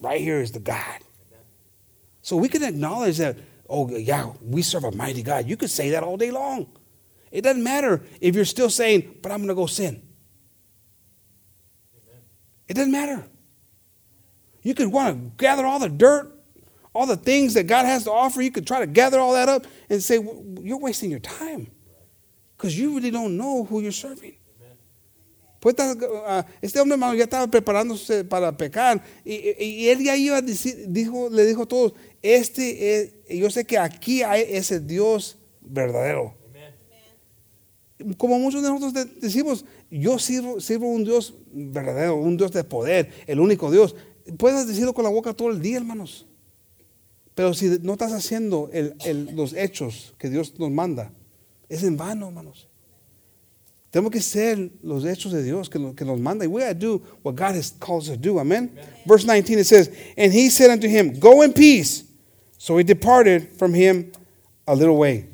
Right here is the God. So, we can acknowledge that, oh, yeah, we serve a mighty God. You could say that all day long. It doesn't matter if you're still saying, but I'm going to go sin. It doesn't matter. You could want to gather all the dirt, all the things that God has to offer. You could try to gather all that up and say, well, You're wasting your time because you really don't know who you're serving. Pues ah, este hombre hermano ya estaba preparándose para pecar y, y él ya iba a decir, dijo, le dijo a todos, este es, yo sé que aquí hay ese Dios verdadero. Como muchos de nosotros decimos, yo sirvo, sirvo un Dios verdadero, un Dios de poder, el único Dios. Puedes decirlo con la boca todo el día, hermanos. Pero si no estás haciendo los hechos que Dios nos manda, es en vano, hermanos. Tenemos que ser los hechos de Dios que, que nos manda. We gotta do what God has called us to do. Amen? Amen. Verse 19 it says, And he said unto him, Go in peace. So he departed from him a little way.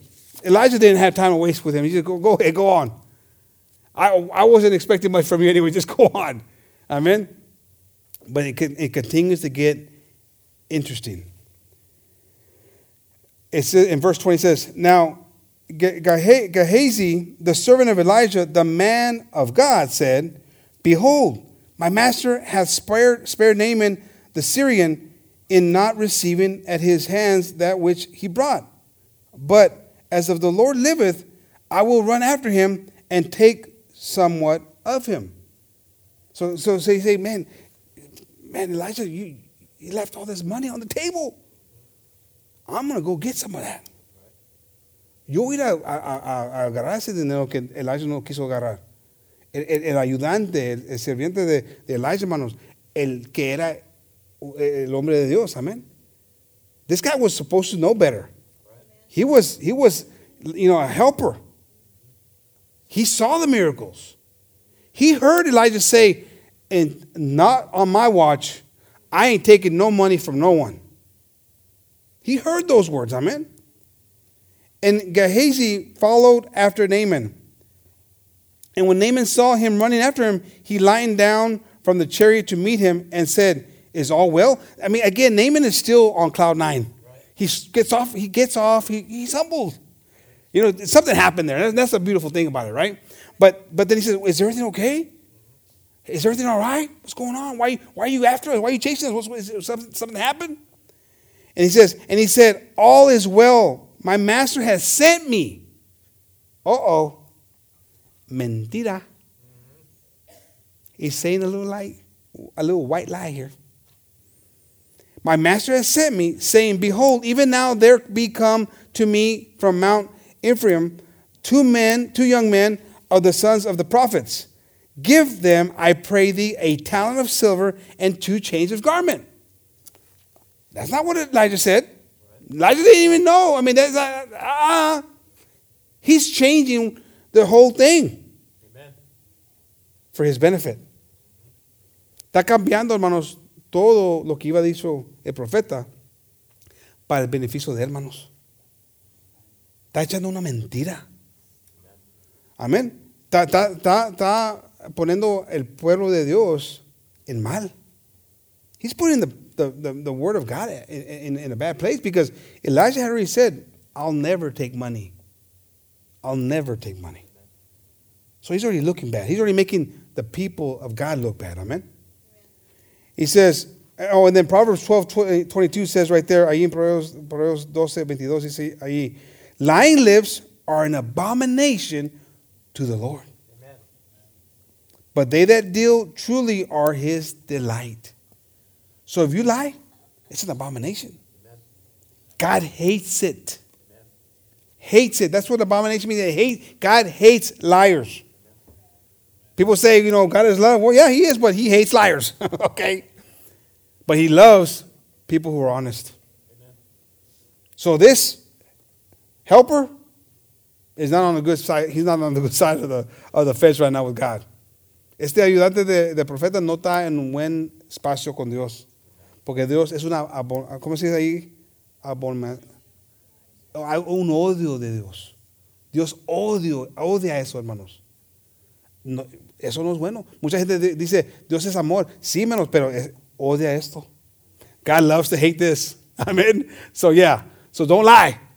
Elijah didn't have time to waste with him. He said, Go, go ahead, go on. I, I wasn't expecting much from you anyway. Just go on. Amen. But it, it continues to get interesting. It says, in verse 20 says, Now Gehazi, the servant of Elijah, the man of God, said, Behold, my master hath spared, spared Naaman the Syrian in not receiving at his hands that which he brought. But as of the Lord liveth, I will run after him and take somewhat of him. So, so, so say, man, man, Elijah, you, you left all this money on the table. I'm going to go get some of that. Yo voy a, a, a, agarrar ese dinero que Elijah no quiso agarrar. El, el, el ayudante, el, el, serviente de, de Elijah, hermanos, el que era eh, el hombre de Dios, amén. This guy was supposed to know better. He was, he was, you know, a helper. He saw the miracles. He heard Elijah say, and not on my watch, I ain't taking no money from no one. He heard those words, amen. And Gehazi followed after Naaman. And when Naaman saw him running after him, he lightened down from the chariot to meet him and said, Is all well? I mean, again, Naaman is still on cloud nine. He gets off, he gets off, he, he's humbled. You know, something happened there. That's a beautiful thing about it, right? But but then he says, Is everything okay? Is everything all right? What's going on? Why, why are you after us? Why are you chasing us? What's, something, something happened? And he says, and he said, All is well. My master has sent me. Uh oh. Mentira. He's saying a little lie, a little white lie here. My master has sent me, saying, Behold, even now there be come to me from Mount Ephraim two men, two young men of the sons of the prophets. Give them, I pray thee, a talent of silver and two chains of garment. That's not what Elijah said. Elijah didn't even know. I mean, that's uh, uh, he's changing the whole thing Amen. for his benefit. Está cambiando, hermanos, todo lo que iba dicho el profeta para el beneficio de hermanos. Está echando una mentira. Amén. Está, está, está, está poniendo el pueblo de Dios en mal. He's putting the, the, the, the word of God in, in, in, a bad place because Elijah had already said, I'll never take money. I'll never take money. So he's already looking bad. He's already making the people of God look bad. Amen. He says, oh, and then Proverbs 12, 22 says right there, ahí en Proverbs 12, 22, dice ahí, lying lips are an abomination to the Lord. But they that deal truly are his delight. So if you lie, it's an abomination. God hates it. Hates it. That's what abomination means. Hate, God hates liars. People say, you know, God is love. Well, yeah, he is, but he hates liars. okay? But he loves people who are honest. So this helper is not on the good side. He's not on the good side of the, of fence right now with God. Este ayudante de, profeta no está en un buen espacio con Dios. Porque Dios es una, ¿cómo se dice ahí? Un odio de Dios. Dios odio, odia eso, hermanos. eso no es bueno. Mucha gente dice, Dios es amor. Sí, hermanos, pero odia esto. God loves to hate this. Amen. So, yeah. So, don't lie.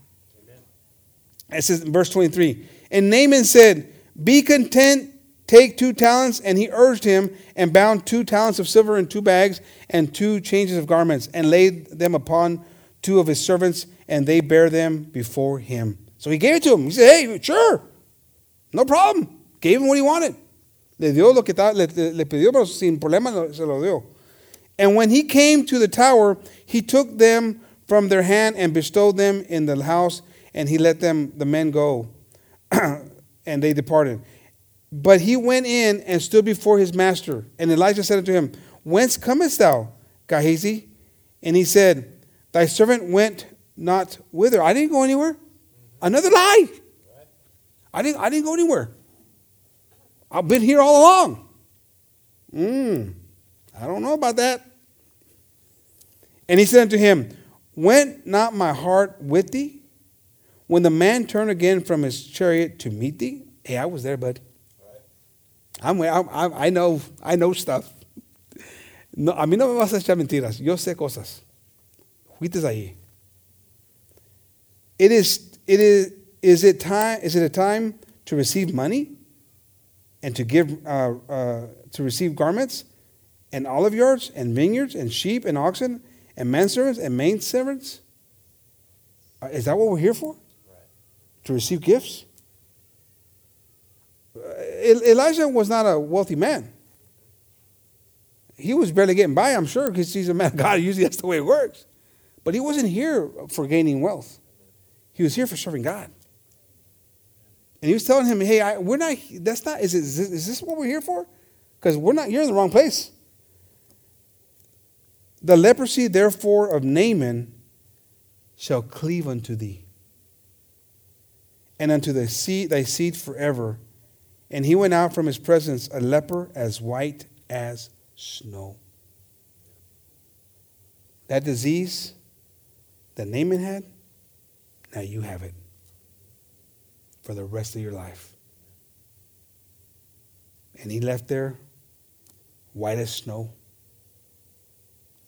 It says in verse 23 And Naaman said, Be content Take two talents, and he urged him, and bound two talents of silver in two bags, and two changes of garments, and laid them upon two of his servants, and they bare them before him. So he gave it to him. He said, Hey, sure, no problem. Gave him what he wanted. Le dio lo que le, le pidió, pero sin problema se lo dio. And when he came to the tower, he took them from their hand and bestowed them in the house, and he let them, the men go, and they departed. But he went in and stood before his master. And Elijah said unto him, Whence comest thou, Gehazi? And he said, Thy servant went not whither. I didn't go anywhere. Another lie. I didn't, I didn't go anywhere. I've been here all along. Hmm. I don't know about that. And he said unto him, Went not my heart with thee when the man turned again from his chariot to meet thee? Hey, I was there, bud. I'm, I'm, I'm- know, I know stuff. No, a mí no me vas a echar mentiras. Yo sé cosas. Fuiste allí. It is, it is, is it time, is it a time to receive money and to give, uh, uh, to receive garments and olive yards and vineyards and sheep and oxen and manservants and maidservants? Uh, is that what we're here for? To receive gifts? Elijah was not a wealthy man. He was barely getting by, I'm sure, because he's a man of God. Usually that's the way it works. But he wasn't here for gaining wealth. He was here for serving God. And he was telling him, hey, I, we're not, that's not, is, it, is, this, is this what we're here for? Because we're not, you're in the wrong place. The leprosy, therefore, of Naaman shall cleave unto thee, and unto thy seed, thy seed forever. And he went out from his presence a leper as white as snow. That disease that Naaman had, now you have it for the rest of your life. And he left there white as snow.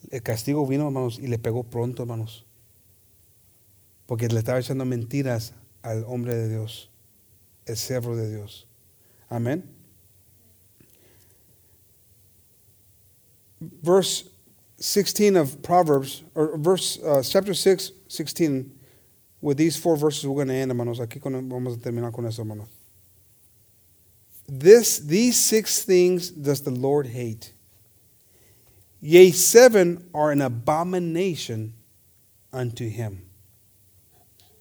El castigo vino, hermanos, y le pegó pronto, hermanos. Porque le estaba echando mentiras al hombre de Dios, el servo de Dios. Amén. Verse 16 of Proverbs, or verse uh, chapter 6, 16. With these four verses, we're going to end, hermanos. Aquí con, vamos a terminar con eso, hermanos. This, these six things does the Lord hate. Yea, seven are an abomination unto him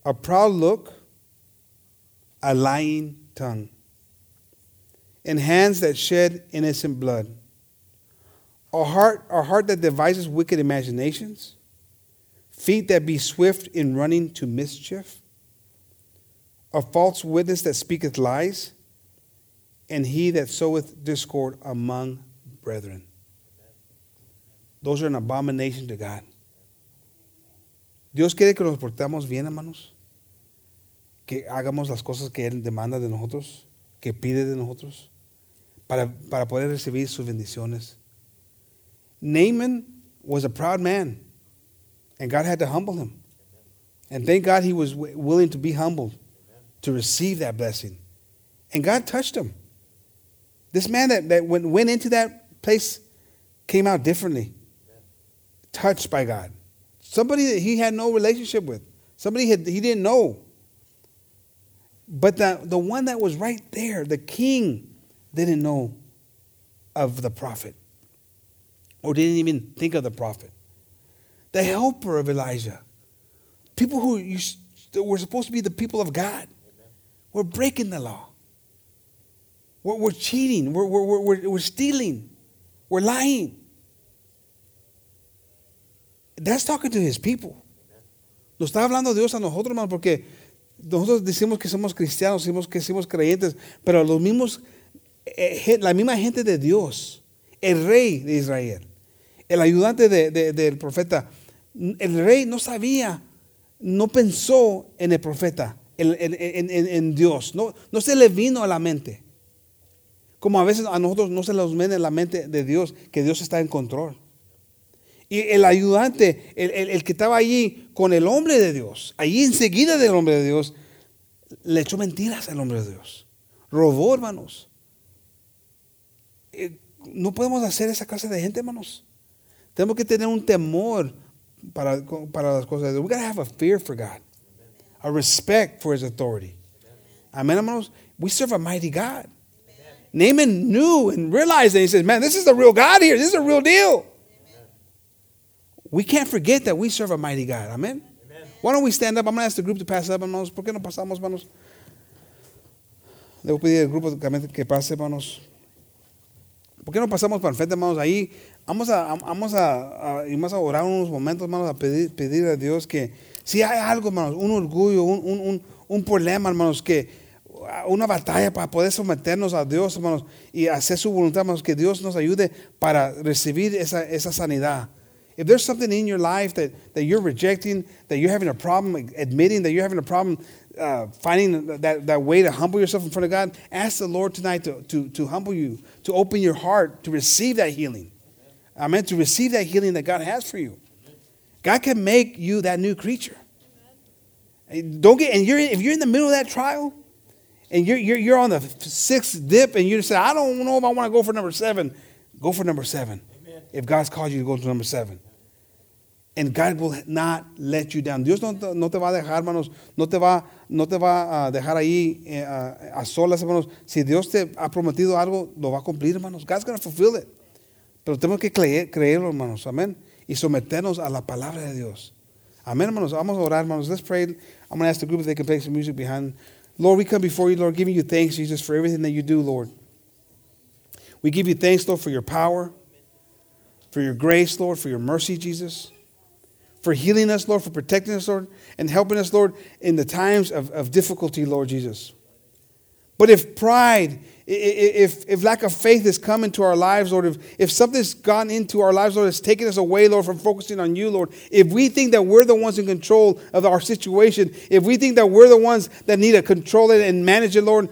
a proud look, a lying tongue, and hands that shed innocent blood, a heart, a heart that devises wicked imaginations, feet that be swift in running to mischief, a false witness that speaketh lies, and he that soweth discord among brethren. Those are an abomination to God. Dios quiere que nos portemos bien, hermanos. Que hagamos las cosas que Él demanda de nosotros, que pide de nosotros, para, para poder recibir sus bendiciones. Naaman was a proud man, and God had to humble him. And thank God he was willing to be humbled to receive that blessing. And God touched him. This man that, that went, went into that place came out differently, touched by God. Somebody that he had no relationship with, somebody he didn't know. But the, the one that was right there, the king, didn't know of the prophet or didn't even think of the prophet. The helper of Elijah, people who you, were supposed to be the people of God, were breaking the law. We're, we're cheating, we're, we're, we're, we're stealing, we're lying. That's talking to his people. Lo está hablando Dios a nosotros, hermano, porque nosotros decimos que somos cristianos, decimos que somos creyentes, pero los mismos, eh, la misma gente de Dios, el rey de Israel, el ayudante de- de- del profeta, el rey no sabía, no pensó en el profeta, en Dios, no, no se le vino a la mente. Como a veces a nosotros no se nos viene a la mente de Dios, que Dios está en control. Y el ayudante, el, el- que estaba allí con el hombre de Dios, allí enseguida del hombre de Dios, le echó mentiras al hombre de Dios. Robó, hermanos. Eh, No podemos hacer esa clase de gente, hermanos. Tenemos que tener un temor para, para las cosas de Dios. We gotta have a fear for God, a respect for His authority. Amen, hermanos. We serve a mighty God. Naaman knew and realized that he says, Man, this is the real God here. This is a real deal. We can't forget that we serve a mighty God. Amen. Why don't we stand up? I'm going to ask the group to pass up, hermanos. ¿Por qué no pasamos, hermanos? Debo pedir al grupo que- pase, hermanos. ¿Por qué no pasamos para el frente, hermanos? Ahí vamos a, vamos a, a- vamos a orar unos momentos, hermanos, a pedir, pedir a Dios que si hay algo, hermanos, un orgullo, un, un, un, un problema, hermanos, que una batalla para poder someternos a Dios, hermanos, y hacer su voluntad, hermanos, que Dios nos ayude para recibir esa, esa sanidad, If there's something in your life that, that you're rejecting, that you're having a problem admitting, that you're having a problem uh, finding that, that way to humble yourself in front of God, ask the Lord tonight to, to, to humble you, to open your heart, to receive that healing. Amen. To receive that healing that God has for you. God can make you that new creature. Don't get, and you're, if you're in the middle of that trial, and you're, you're, you're on the sixth dip, and you say, I don't know if I want to go for number seven, go for number seven. Amen. If God's called you to go to number seven. And God will not let you down. Dios no, no te va a dejar, hermanos, no te va, no te va a dejar ahí eh, a, a, solas, hermanos. Si Dios te ha prometido algo, lo va a cumplir, hermanos. God's going to fulfill it. Pero tenemos que creer, creerlo, hermanos. Amén. Y someternos a la palabra de Dios. Amén, hermanos. Vamos a orar, hermanos. Let's pray. I'm going to ask the group if they can play some music behind. Lord, we come before you, Lord, giving you thanks, Jesus, for everything that you do, Lord. We give you thanks, Lord, for your power, for your grace, Lord, for your mercy, Jesus for healing us, Lord, for protecting us, Lord, and helping us, Lord, in the times of, of difficulty, Lord Jesus. But if pride, if, if lack of faith has come into our lives, Lord, if, if something's gone into our lives, Lord, has taken us away, Lord, from focusing on you, Lord, if we think that we're the ones in control of our situation, if we think that we're the ones that need to control it and manage it, Lord,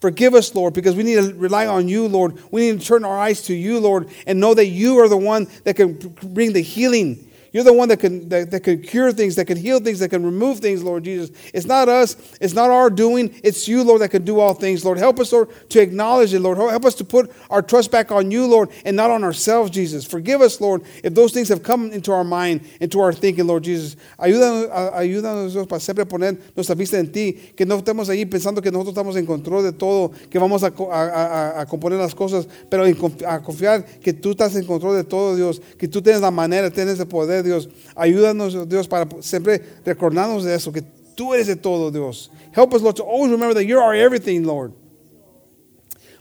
Forgive us, Lord, because we need to rely on you, Lord. We need to turn our eyes to you, Lord, and know that you are the one that can bring the healing you're the one that can, that, that can cure things, that can heal things, that can remove things, Lord Jesus. It's not us, it's not our doing, it's you, Lord, that can do all things, Lord. Help us, Lord, to acknowledge it, Lord. Help us to put our trust back on you, Lord, and not on ourselves, Jesus. Forgive us, Lord, if those things have come into our mind, into our thinking, Lord Jesus. Ayúdanos, para siempre poner nuestra vista en ti, que no estemos ahí pensando que nosotros estamos en control de todo, que vamos a, a, a componer las cosas, pero a confiar que tú estás en control de todo, Dios, que tú tienes la manera, tienes el poder, Dios. Ayúdanos, Dios, para siempre recordarnos de eso, que tú eres de todo, Dios. Help us, Lord, to always remember that you're our everything, Lord.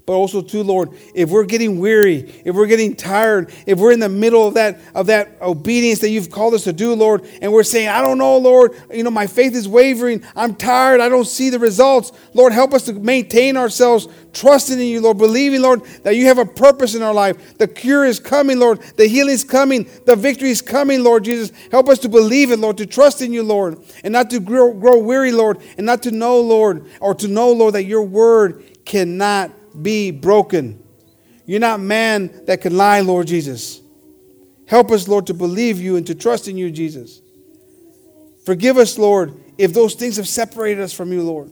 But also too lord if we're getting weary if we're getting tired if we're in the middle of that of that obedience that you've called us to do lord and we're saying i don't know lord you know my faith is wavering. I'm tired. I don't see the results. Lord help us to maintain ourselves trusting in you lord believing lord that you have a purpose in our life. The cure is coming lord. The healing is coming. The victory is coming lord jesus. Help us to believe it lord to trust in you lord and not to grow, grow weary lord and not to know lord or to know lord that your word cannot be broken. You're not man that can lie, Lord Jesus. Help us, Lord, to believe you and to trust in you, Jesus. Forgive us, Lord, if those things have separated us from you, Lord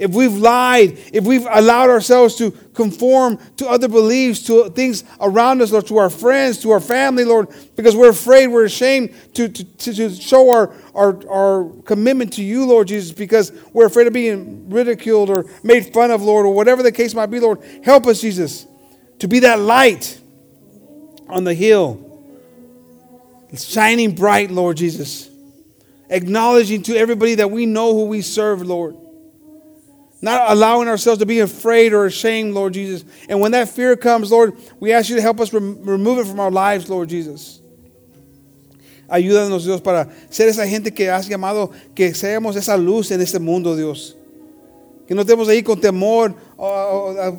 if we've lied, if we've allowed ourselves to conform to other beliefs, to things around us, Lord, to our friends, to our family, Lord, because we're afraid, we're ashamed to, to, to show our, our, our commitment to you, Lord Jesus, because we're afraid of being ridiculed or made fun of, Lord, or whatever the case might be, Lord. Help us, Jesus, to be that light on the hill, shining bright, Lord Jesus, acknowledging to everybody that we know who we serve, Lord. Not allowing ourselves to be afraid or ashamed, Lord Jesus. And when that fear comes, Lord, we ask you to help us rem- remove it from our lives, Lord Jesus. Ayúdanos, Dios, para ser esa gente que has llamado, que seamos esa luz en este mundo, Dios. Que no estemos ahí con temor,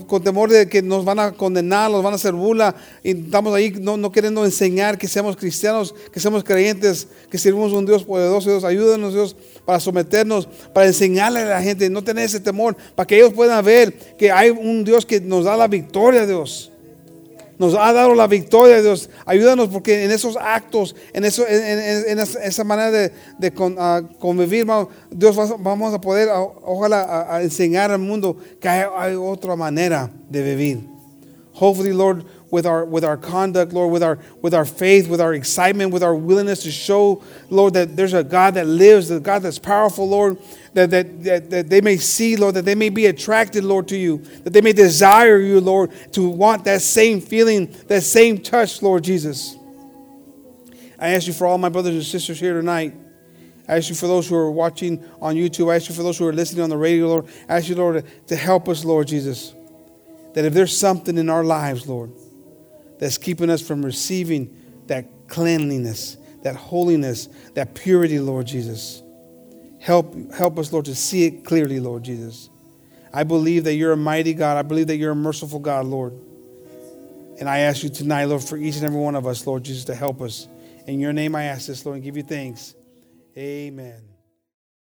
con temor de que nos van a condenar, nos van a hacer burla. Y estamos ahí no, no queriendo enseñar que seamos cristianos, que seamos creyentes, que servimos a un Dios poderoso. Dios, ayúdanos, Dios, para someternos, para enseñarle a la gente, no tener ese temor, para que ellos puedan ver que hay un Dios que nos da la victoria, Dios nos ha dado la victoria, Dios. Ayúdanos porque en esos actos, en, eso, en, esa manera de, ah, convivir, Dios, vamos a poder, ah, ojalá, enseñar al mundo que hay, hay otra manera de vivir. Hopefully, Lord, with our with our conduct, Lord, with our with our faith, with our excitement, with our willingness to show, Lord, that there's a God that lives, the God that's powerful, Lord, that, that, that, that they may see, Lord, that they may be attracted, Lord, to you, that they may desire you, Lord, to want that same feeling, that same touch, Lord Jesus. I ask you for all my brothers and sisters here tonight. I ask you for those who are watching on YouTube. I ask you for those who are listening on the radio, Lord. I ask you, Lord, to help us, Lord Jesus. That if there's something in our lives, Lord, that's keeping us from receiving that cleanliness, that holiness, that purity, Lord Jesus. Help, help us, Lord, to see it clearly, Lord Jesus. I believe that you're a mighty God. I believe that you're a merciful God, Lord. And I ask you tonight, Lord, for each and every one of us, Lord Jesus, to help us In your name I ask this, Lord, and give you thanks. Amen.